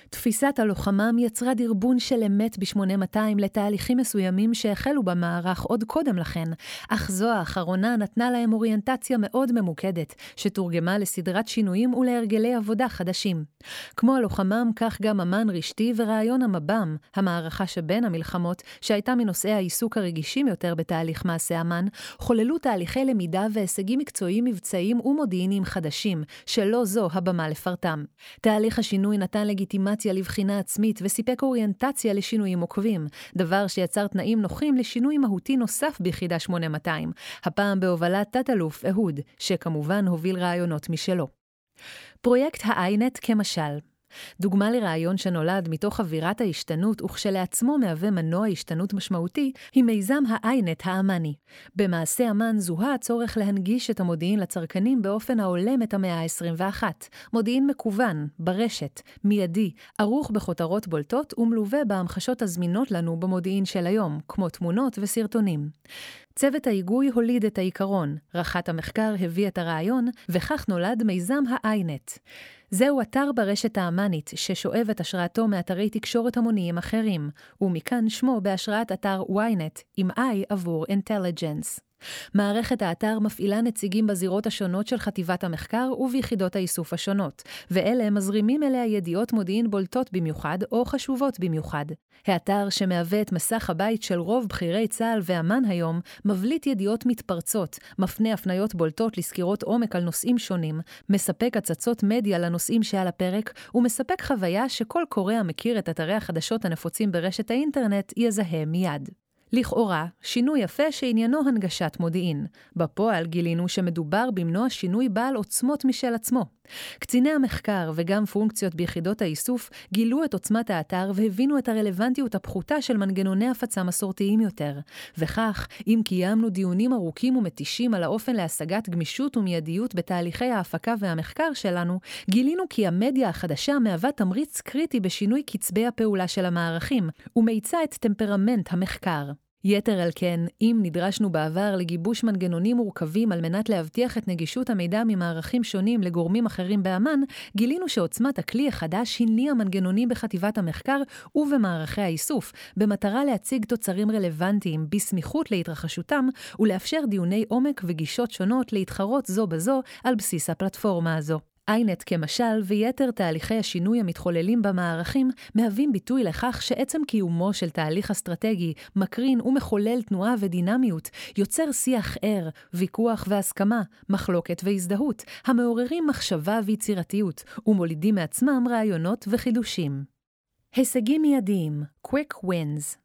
תפיסת הלוחמם יצרה דרבון של אמת ב-8200 לתהליכים מסוימים שהחלו במערך עוד קודם לכן, אך זו האחרונה נתנה להם אוריינטציה מאוד ממוקדת, שתורגמה לסדרת שינויים ולהרגלי עבודה חדשים. כמו הלוחמם, כך גם אמ"ן רשתי ורעיון המב"ם, המערכה שבין המלחמות, שהייתה מנושאי העיסוק הרגישים יותר בתהליך מעשה אמ"ן, חוללו תהליכי למידה והישגים מקצועיים מבצעיים ומודיעיניים חדשים, שלא זו הבמה לפרטם. תהליך השינוי נתן לגיטימציה אוריינטציה לבחינה עצמית וסיפק אוריינטציה לשינויים עוקבים, דבר שיצר תנאים נוחים לשינוי מהותי נוסף ביחידה 8200, הפעם בהובלת תת-אלוף אהוד, שכמובן הוביל רעיונות משלו. פרויקט ה-iNet כמשל דוגמה לרעיון שנולד מתוך אווירת ההשתנות וכשלעצמו מהווה מנוע השתנות משמעותי, היא מיזם ה-iNet האמני. במעשה אמן זוהה הצורך להנגיש את המודיעין לצרכנים באופן ההולם את המאה ה-21. מודיעין מקוון, ברשת, מיידי, ערוך בכותרות בולטות ומלווה בהמחשות הזמינות לנו במודיעין של היום, כמו תמונות וסרטונים. צוות ההיגוי הוליד את העיקרון, רח"ט המחקר הביא את הרעיון, וכך נולד מיזם ה-iNet. זהו אתר ברשת האמנית, ששואב את השראתו מאתרי תקשורת המוניים אחרים, ומכאן שמו בהשראת אתר ynet, עם I עבור Intelligence. מערכת האתר מפעילה נציגים בזירות השונות של חטיבת המחקר וביחידות האיסוף השונות, ואלה מזרימים אליה ידיעות מודיעין בולטות במיוחד או חשובות במיוחד. האתר, שמהווה את מסך הבית של רוב בכירי צה"ל ואמ"ן היום, מבליט ידיעות מתפרצות, מפנה הפניות בולטות לסקירות עומק על נושאים שונים, מספק הצצות מדיה לנושאים שעל הפרק, ומספק חוויה שכל קורא המכיר את אתרי החדשות הנפוצים ברשת האינטרנט יזהה מיד. לכאורה, שינוי יפה שעניינו הנגשת מודיעין. בפועל גילינו שמדובר במנוע שינוי בעל עוצמות משל עצמו. קציני המחקר וגם פונקציות ביחידות האיסוף גילו את עוצמת האתר והבינו את הרלוונטיות הפחותה של מנגנוני הפצה מסורתיים יותר. וכך, אם קיימנו דיונים ארוכים ומתישים על האופן להשגת גמישות ומיידיות בתהליכי ההפקה והמחקר שלנו, גילינו כי המדיה החדשה מהווה תמריץ קריטי בשינוי קצבי הפעולה של המערכים, ומאיצה את טמפרמנט המחקר. יתר על כן, אם נדרשנו בעבר לגיבוש מנגנונים מורכבים על מנת להבטיח את נגישות המידע ממערכים שונים לגורמים אחרים באמ"ן, גילינו שעוצמת הכלי החדש הניעה מנגנונים בחטיבת המחקר ובמערכי האיסוף, במטרה להציג תוצרים רלוונטיים בסמיכות להתרחשותם, ולאפשר דיוני עומק וגישות שונות להתחרות זו בזו על בסיס הפלטפורמה הזו. iNet כמשל, ויתר תהליכי השינוי המתחוללים במערכים, מהווים ביטוי לכך שעצם קיומו של תהליך אסטרטגי, מקרין ומחולל תנועה ודינמיות, יוצר שיח ער, ויכוח והסכמה, מחלוקת והזדהות, המעוררים מחשבה ויצירתיות, ומולידים מעצמם רעיונות וחידושים. הישגים מיידיים, Quick Wins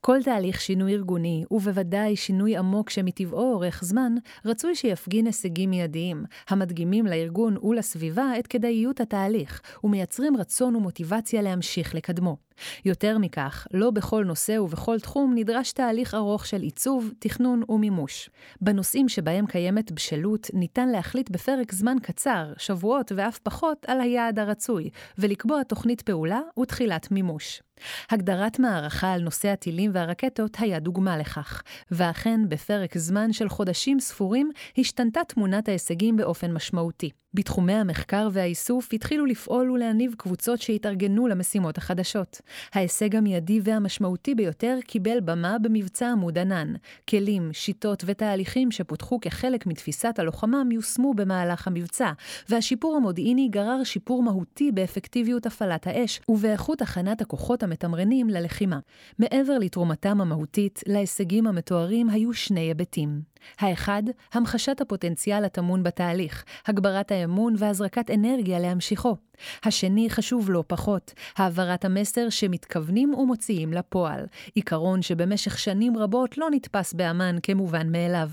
כל תהליך שינוי ארגוני, ובוודאי שינוי עמוק שמטבעו אורך זמן, רצוי שיפגין הישגים מיידיים, המדגימים לארגון ולסביבה את כדאיות התהליך, ומייצרים רצון ומוטיבציה להמשיך לקדמו. יותר מכך, לא בכל נושא ובכל תחום נדרש תהליך ארוך של עיצוב, תכנון ומימוש. בנושאים שבהם קיימת בשלות, ניתן להחליט בפרק זמן קצר, שבועות ואף פחות, על היעד הרצוי, ולקבוע תוכנית פעולה ותחילת מימוש. הגדרת מערכה על נושא הטילים והרקטות היה דוגמה לכך, ואכן בפרק זמן של חודשים ספורים השתנתה תמונת ההישגים באופן משמעותי. בתחומי המחקר והאיסוף התחילו לפעול ולהניב קבוצות שהתארגנו למשימות החדשות. ההישג המיידי והמשמעותי ביותר קיבל במה במבצע עמוד ענן. כלים, שיטות ותהליכים שפותחו כחלק מתפיסת הלוחמה יושמו במהלך המבצע, והשיפור המודיעיני גרר שיפור מהותי באפקטיביות הפעלת האש ובאיכות הכנת הכוחות המתמרנים ללחימה. מעבר לתרומתם המהותית, להישגים המתוארים היו שני היבטים. האחד, המחשת הפוטנציאל הטמון בתהליך, הגברת האמון והזרקת אנרגיה להמשיכו. השני חשוב לא פחות, העברת המסר שמתכוונים ומוציאים לפועל, עיקרון שבמשך שנים רבות לא נתפס באמן כמובן מאליו.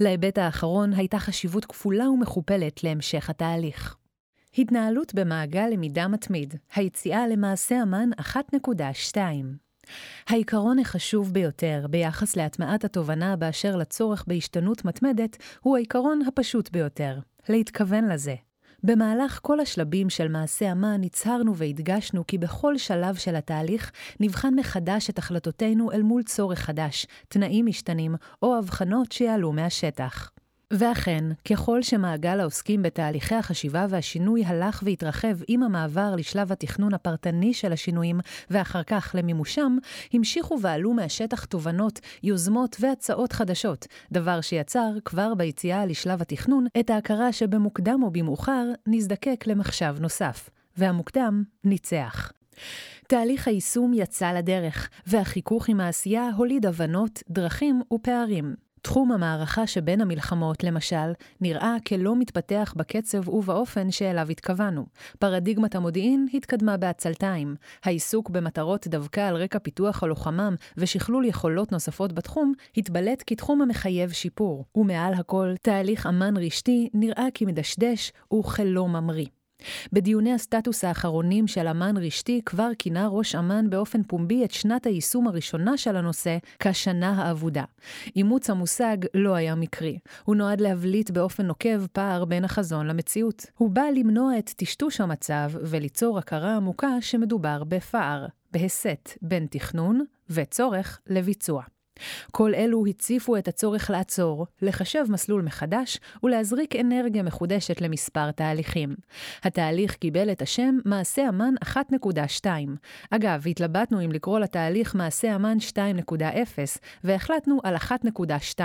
להיבט האחרון הייתה חשיבות כפולה ומכופלת להמשך התהליך. התנהלות במעגל למידה מתמיד, היציאה למעשה אמן 1.2 העיקרון החשוב ביותר ביחס להטמעת התובנה באשר לצורך בהשתנות מתמדת הוא העיקרון הפשוט ביותר, להתכוון לזה. במהלך כל השלבים של מעשה אמן הצהרנו והדגשנו כי בכל שלב של התהליך נבחן מחדש את החלטותינו אל מול צורך חדש, תנאים משתנים או הבחנות שיעלו מהשטח. ואכן, ככל שמעגל העוסקים בתהליכי החשיבה והשינוי הלך והתרחב עם המעבר לשלב התכנון הפרטני של השינויים, ואחר כך למימושם, המשיכו ועלו מהשטח תובנות, יוזמות והצעות חדשות, דבר שיצר, כבר ביציאה לשלב התכנון, את ההכרה שבמוקדם או במאוחר נזדקק למחשב נוסף. והמוקדם ניצח. תהליך היישום יצא לדרך, והחיכוך עם העשייה הוליד הבנות, דרכים ופערים. תחום המערכה שבין המלחמות, למשל, נראה כלא מתפתח בקצב ובאופן שאליו התכוונו. פרדיגמת המודיעין התקדמה בעצלתיים. העיסוק במטרות דווקא על רקע פיתוח הלוחמם ושכלול יכולות נוספות בתחום, התבלט כתחום המחייב שיפור. ומעל הכל, תהליך אמן רשתי נראה כמדשדש וכלא ממריא. בדיוני הסטטוס האחרונים של אמן רשתי כבר כינה ראש אמ"ן באופן פומבי את שנת היישום הראשונה של הנושא כשנה האבודה. אימוץ המושג לא היה מקרי. הוא נועד להבליט באופן נוקב פער בין החזון למציאות. הוא בא למנוע את טשטוש המצב וליצור הכרה עמוקה שמדובר בפער, בהסט בין תכנון וצורך לביצוע. כל אלו הציפו את הצורך לעצור, לחשב מסלול מחדש ולהזריק אנרגיה מחודשת למספר תהליכים. התהליך קיבל את השם מעשה אמן 1.2. אגב, התלבטנו אם לקרוא לתהליך מעשה אמן 2.0, והחלטנו על 1.2.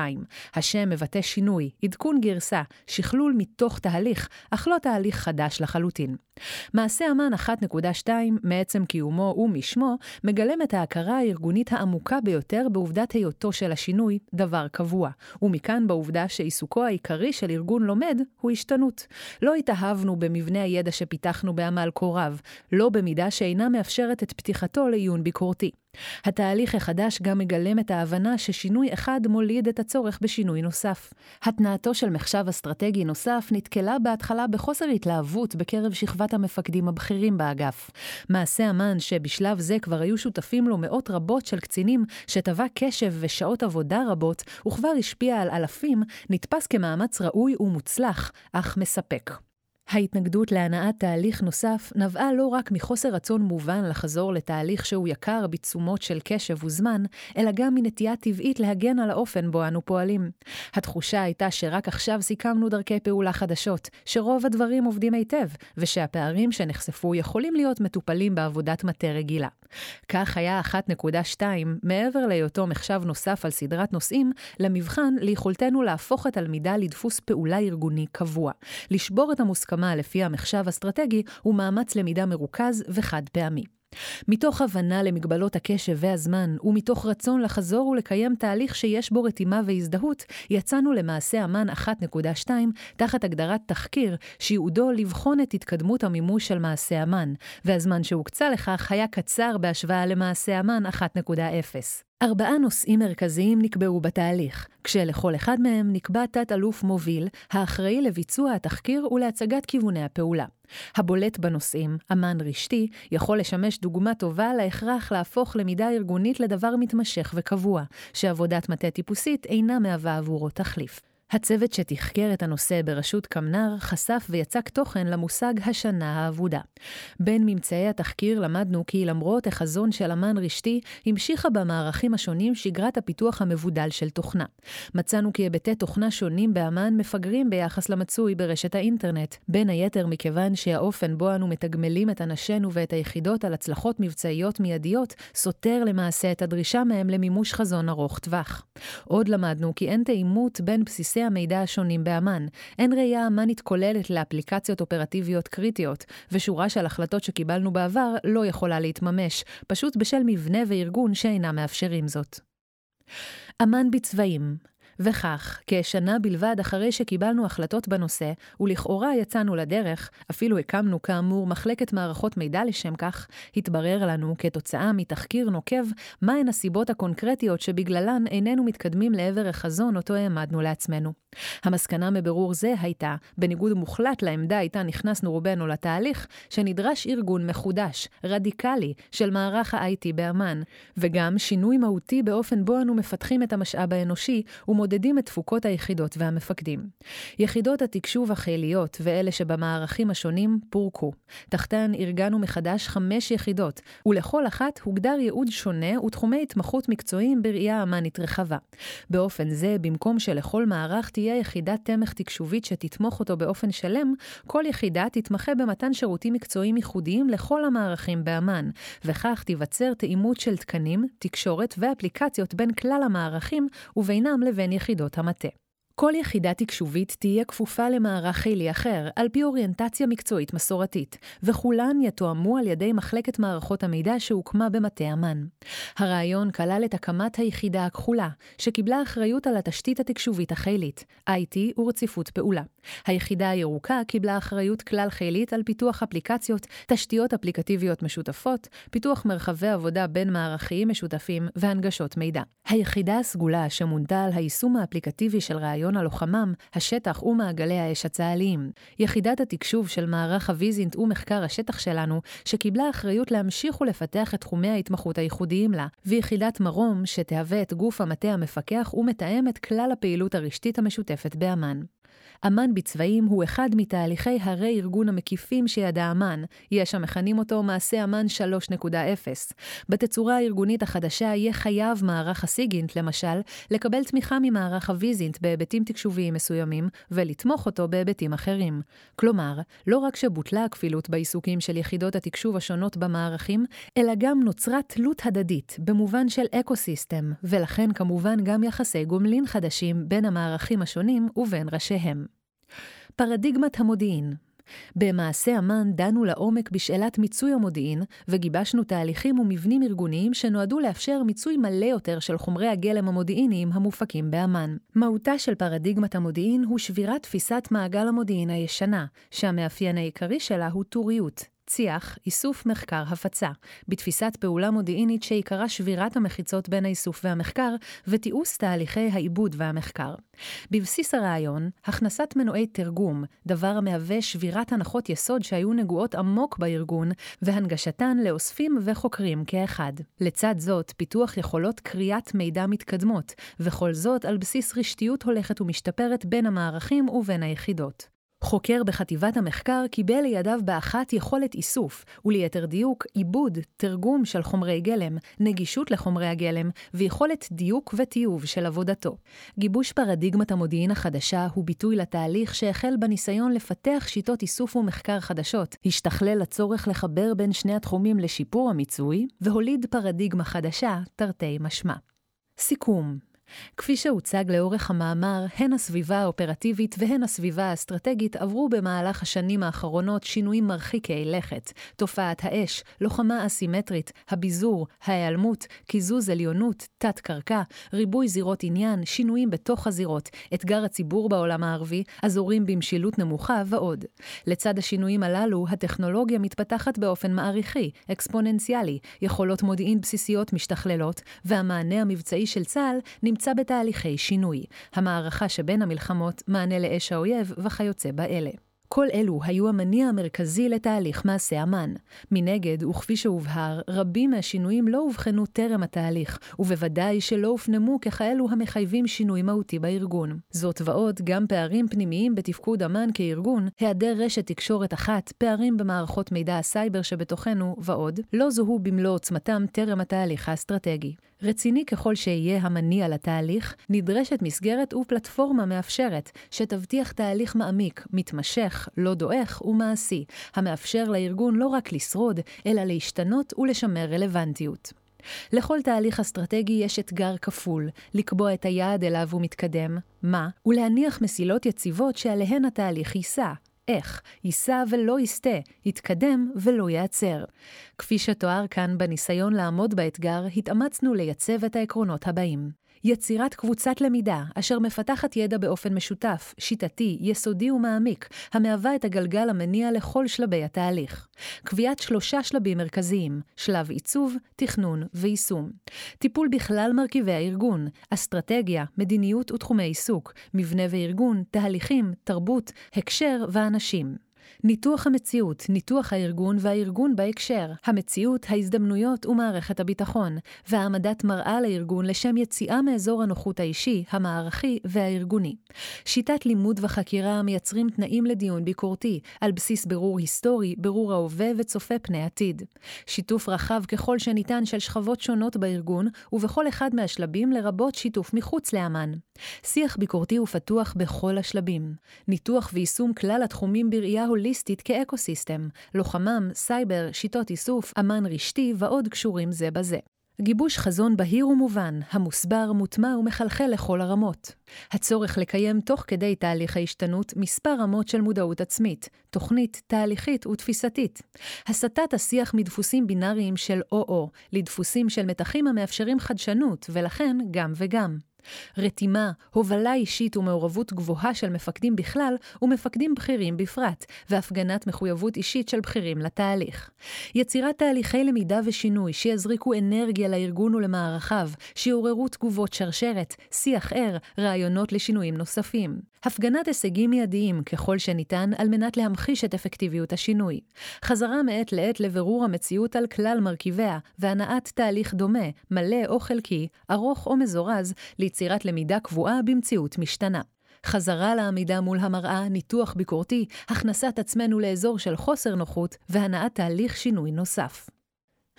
השם מבטא שינוי, עדכון גרסה, שכלול מתוך תהליך, אך לא תהליך חדש לחלוטין. מעשה אמן 1.2, מעצם קיומו ומשמו, מגלם את ההכרה הארגונית העמוקה ביותר בעובדת היותו של השינוי דבר קבוע, ומכאן בעובדה שעיסוקו העיקרי של ארגון לומד הוא השתנות. לא התאהבנו במבנה הידע שפיתחנו בעמל כה רב, לא במידה שאינה מאפשרת את פתיחתו לעיון ביקורתי. התהליך החדש גם מגלם את ההבנה ששינוי אחד מוליד את הצורך בשינוי נוסף. התנעתו של מחשב אסטרטגי נוסף נתקלה בהתחלה בחוסר התלהבות בקרב שכבת המפקדים הבכירים באגף. מעשה אמן שבשלב זה כבר היו שותפים לו מאות רבות של קצינים, שטבע קשב ושעות עבודה רבות, וכבר השפיע על אלפים, נתפס כמאמץ ראוי ומוצלח, אך מספק. ההתנגדות להנעת תהליך נוסף נבעה לא רק מחוסר רצון מובן לחזור לתהליך שהוא יקר בתשומות של קשב וזמן, אלא גם מנטייה טבעית להגן על האופן בו אנו פועלים. התחושה הייתה שרק עכשיו סיכמנו דרכי פעולה חדשות, שרוב הדברים עובדים היטב, ושהפערים שנחשפו יכולים להיות מטופלים בעבודת מטה רגילה. כך היה 1.2, מעבר להיותו מחשב נוסף על סדרת נושאים, למבחן ליכולתנו להפוך את הלמידה לדפוס פעולה ארגוני קבוע, לשבור את המוסכמה לפי המחשב אסטרטגי הוא מאמץ למידה מרוכז וחד פעמי. מתוך הבנה למגבלות הקשב והזמן, ומתוך רצון לחזור ולקיים תהליך שיש בו רתימה והזדהות, יצאנו למעשה אמן 1.2 תחת הגדרת תחקיר, שייעודו לבחון את התקדמות המימוש של מעשה אמן, והזמן שהוקצה לכך היה קצר בהשוואה למעשה אמן 1.0. ארבעה נושאים מרכזיים נקבעו בתהליך, כשלכל אחד מהם נקבע תת-אלוף מוביל, האחראי לביצוע התחקיר ולהצגת כיווני הפעולה. הבולט בנושאים, אמן רשתי, יכול לשמש דוגמה טובה להכרח להפוך למידה ארגונית לדבר מתמשך וקבוע, שעבודת מטה טיפוסית אינה מהווה עבורו תחליף. הצוות שתחקר את הנושא בראשות קמנר חשף ויצק תוכן למושג השנה האבודה. בין ממצאי התחקיר למדנו כי למרות החזון של אמן רשתי, המשיכה במערכים השונים שגרת הפיתוח המבודל של תוכנה. מצאנו כי היבטי תוכנה שונים באמן מפגרים ביחס למצוי ברשת האינטרנט, בין היתר מכיוון שהאופן בו אנו מתגמלים את אנשינו ואת היחידות על הצלחות מבצעיות מיידיות, סותר למעשה את הדרישה מהם למימוש חזון ארוך טווח. עוד למדנו כי אין תאימות בין בסיסי בסיסי המידע השונים באמ"ן. אין ראייה אמ"נית כוללת לאפליקציות אופרטיביות קריטיות, ושורה של החלטות שקיבלנו בעבר לא יכולה להתממש, פשוט בשל מבנה וארגון שאינם מאפשרים זאת. אמ"ן בצבעים וכך, כשנה בלבד אחרי שקיבלנו החלטות בנושא, ולכאורה יצאנו לדרך, אפילו הקמנו כאמור מחלקת מערכות מידע לשם כך, התברר לנו, כתוצאה מתחקיר נוקב, מהן הסיבות הקונקרטיות שבגללן איננו מתקדמים לעבר החזון אותו העמדנו לעצמנו. המסקנה מבירור זה הייתה, בניגוד מוחלט לעמדה איתה נכנסנו רובנו לתהליך, שנדרש ארגון מחודש, רדיקלי, של מערך ה-IT באמ"ן, וגם שינוי מהותי באופן בו אנו מפתחים את המשאב האנושי ומודדים את תפוקות היחידות והמפקדים. יחידות התקשוב החיליות ואלה שבמערכים השונים פורקו. תחתן ארגנו מחדש חמש יחידות, ולכל אחת הוגדר ייעוד שונה ותחומי התמחות מקצועיים בראייה אמ"נית רחבה. באופן זה, במקום שלכל מערך תהיה יחידת תמך תקשובית שתתמוך אותו באופן שלם, כל יחידה תתמחה במתן שירותים מקצועיים ייחודיים לכל המערכים באמ"ן, וכך תיווצר תאימות של תקנים, תקשורת ואפליקציות בין כלל המערכים ובינם לבין יחידות המטה. כל יחידה תקשובית תהיה כפופה למערך חילי אחר, על פי אוריינטציה מקצועית מסורתית, וכולן יתואמו על ידי מחלקת מערכות המידע שהוקמה במטה אמ"ן. הרעיון כלל את הקמת היחידה הכחולה, שקיבלה אחריות על התשתית התקשובית החילית, IT ורציפות פעולה. היחידה הירוקה קיבלה אחריות כלל חילית על פיתוח אפליקציות, תשתיות אפליקטיביות משותפות, פיתוח מרחבי עבודה בין מערכיים משותפים והנגשות מידע. היחידה הסגולה שמונתה על היישום האפליקטיבי של רעיון הלוחמם, השטח ומעגלי האש הצה"ליים. יחידת התקשוב של מערך הוויזינט ומחקר השטח שלנו, שקיבלה אחריות להמשיך ולפתח את תחומי ההתמחות הייחודיים לה, ויחידת מרום, שתהווה את גוף המטה המפקח ומתאם את כלל הפעילות הרשתית המשותפת באמ"ן. אמ"ן בצבעים הוא אחד מתהליכי הרה-ארגון המקיפים שידע אמ"ן, יש המכנים אותו מעשה אמ"ן 3.0. בתצורה הארגונית החדשה יהיה חייב מערך הסיגינט, למשל, לקבל תמיכה ממערך הוויזינט בהיבטים תקשוביים מסוימים, ולתמוך אותו בהיבטים אחרים. כלומר, לא רק שבוטלה הכפילות בעיסוקים של יחידות התקשוב השונות במערכים, אלא גם נוצרה תלות הדדית, במובן של אקו-סיסטם, ולכן כמובן גם יחסי גומלין חדשים בין המערכים השונים ובין ראשיהם. פרדיגמת המודיעין במעשה אמ"ן דנו לעומק בשאלת מיצוי המודיעין, וגיבשנו תהליכים ומבנים ארגוניים שנועדו לאפשר מיצוי מלא יותר של חומרי הגלם המודיעיניים המופקים באמ"ן. מהותה של פרדיגמת המודיעין הוא שבירת תפיסת מעגל המודיעין הישנה, שהמאפיין העיקרי שלה הוא טוריות, צי"ח, איסוף מחקר הפצה, בתפיסת פעולה מודיעינית שעיקרה שבירת המחיצות בין האיסוף והמחקר, ותיעוש תהליכי העיבוד והמחקר. בבסיס הרעיון, הכנסת מנועי תרגום, דבר המהווה שבירת הנחות יסוד שהיו נגועות עמוק בארגון, והנגשתן לאוספים וחוקרים כאחד. לצד זאת, פיתוח יכולות קריאת מידע מתקדמות, וכל זאת על בסיס רשתיות הולכת ומשתפרת בין המערכים ובין היחידות. חוקר בחטיבת המחקר קיבל לידיו באחת יכולת איסוף, וליתר דיוק, עיבוד, תרגום של חומרי גלם, נגישות לחומרי הגלם, ויכולת דיוק וטיוב של עבודתו. גיבוש פרדיגמת המודיעין החדשה הוא ביטוי לתהליך שהחל בניסיון לפתח שיטות איסוף ומחקר חדשות, השתכלל הצורך לחבר בין שני התחומים לשיפור המיצוי, והוליד פרדיגמה חדשה, תרתי משמע. סיכום כפי שהוצג לאורך המאמר, הן הסביבה האופרטיבית והן הסביבה האסטרטגית עברו במהלך השנים האחרונות שינויים מרחיקי לכת. תופעת האש, לוחמה אסימטרית, הביזור, ההיעלמות, קיזוז עליונות, תת-קרקע, ריבוי זירות עניין, שינויים בתוך הזירות, אתגר הציבור בעולם הערבי, אזורים במשילות נמוכה ועוד. לצד השינויים הללו, הטכנולוגיה מתפתחת באופן מעריכי, אקספוננציאלי, יכולות מודיעין בסיסיות משתכללות, והמענה המבצעי של צה"ל נמצא בתהליכי שינוי, המערכה שבין המלחמות, מענה לאש האויב וכיוצא באלה. כל אלו היו המניע המרכזי לתהליך מעשה אמ"ן. מנגד, וכפי שהובהר, רבים מהשינויים לא אובחנו טרם התהליך, ובוודאי שלא הופנמו ככאלו המחייבים שינוי מהותי בארגון. זאת ועוד, גם פערים פנימיים בתפקוד אמ"ן כארגון, היעדר רשת תקשורת אחת, פערים במערכות מידע הסייבר שבתוכנו, ועוד, לא זוהו במלוא עוצמתם טרם התהליך האסטרטגי. רציני ככל שיהיה המניע לתהליך, נדרשת מסגרת ופלטפורמה מאפשרת, שתבטיח תהליך מעמיק, מתמשך, לא דועך ומעשי, המאפשר לארגון לא רק לשרוד, אלא להשתנות ולשמר רלוונטיות. לכל תהליך אסטרטגי יש אתגר כפול, לקבוע את היעד אליו הוא מתקדם, מה, ולהניח מסילות יציבות שעליהן התהליך יישא, איך, יישא ולא יסטה, יתקדם ולא ייעצר. כפי שתואר כאן בניסיון לעמוד באתגר, התאמצנו לייצב את העקרונות הבאים. יצירת קבוצת למידה אשר מפתחת ידע באופן משותף, שיטתי, יסודי ומעמיק, המהווה את הגלגל המניע לכל שלבי התהליך. קביעת שלושה שלבים מרכזיים, שלב עיצוב, תכנון ויישום. טיפול בכלל מרכיבי הארגון, אסטרטגיה, מדיניות ותחומי עיסוק, מבנה וארגון, תהליכים, תרבות, הקשר ואנשים. ניתוח המציאות, ניתוח הארגון והארגון בהקשר, המציאות, ההזדמנויות ומערכת הביטחון, והעמדת מראה לארגון לשם יציאה מאזור הנוחות האישי, המערכי והארגוני. שיטת לימוד וחקירה המייצרים תנאים לדיון ביקורתי, על בסיס בירור היסטורי, בירור ההווה וצופה פני עתיד. שיתוף רחב ככל שניתן של שכבות שונות בארגון, ובכל אחד מהשלבים לרבות שיתוף מחוץ לאמן. שיח ביקורתי ופתוח בכל השלבים. ניתוח ויישום כלל התחומים בראייה הוליסטית כאקוסיסטם, לוחמם, סייבר, שיטות איסוף, אמן רשתי ועוד קשורים זה בזה. גיבוש חזון בהיר ומובן, המוסבר, מוטמע ומחלחל לכל הרמות. הצורך לקיים תוך כדי תהליך ההשתנות מספר רמות של מודעות עצמית, תוכנית, תהליכית ותפיסתית. הסטת השיח מדפוסים בינאריים של או-או לדפוסים של מתחים המאפשרים חדשנות, ולכן גם וגם. רתימה, הובלה אישית ומעורבות גבוהה של מפקדים בכלל ומפקדים בכירים בפרט, והפגנת מחויבות אישית של בכירים לתהליך. יצירת תהליכי למידה ושינוי שיזריקו אנרגיה לארגון ולמערכיו, שיעוררו תגובות שרשרת, שיח ער, רעיונות לשינויים נוספים. הפגנת הישגים מיידיים ככל שניתן על מנת להמחיש את אפקטיביות השינוי. חזרה מעת לעת לבירור המציאות על כלל מרכיביה, והנעת תהליך דומה, מלא או חלקי, ארוך או מזורז, ליצירת למידה קבועה במציאות משתנה. חזרה לעמידה מול המראה, ניתוח ביקורתי, הכנסת עצמנו לאזור של חוסר נוחות והנעת תהליך שינוי נוסף.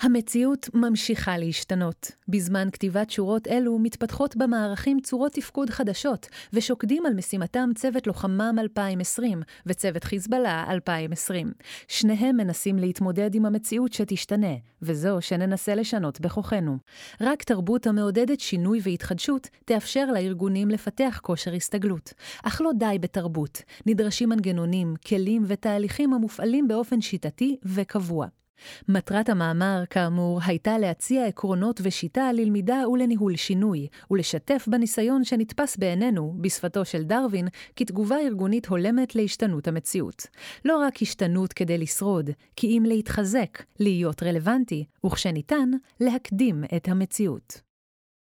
המציאות ממשיכה להשתנות. בזמן כתיבת שורות אלו מתפתחות במערכים צורות תפקוד חדשות, ושוקדים על משימתם צוות לוחמם 2020 וצוות חיזבאללה 2020. שניהם מנסים להתמודד עם המציאות שתשתנה, וזו שננסה לשנות בכוחנו. רק תרבות המעודדת שינוי והתחדשות תאפשר לארגונים לפתח כושר הסתגלות. אך לא די בתרבות, נדרשים מנגנונים, כלים ותהליכים המופעלים באופן שיטתי וקבוע. מטרת המאמר, כאמור, הייתה להציע עקרונות ושיטה ללמידה ולניהול שינוי, ולשתף בניסיון שנתפס בעינינו, בשפתו של דרווין, כתגובה ארגונית הולמת להשתנות המציאות. לא רק השתנות כדי לשרוד, כי אם להתחזק, להיות רלוונטי, וכשניתן, להקדים את המציאות.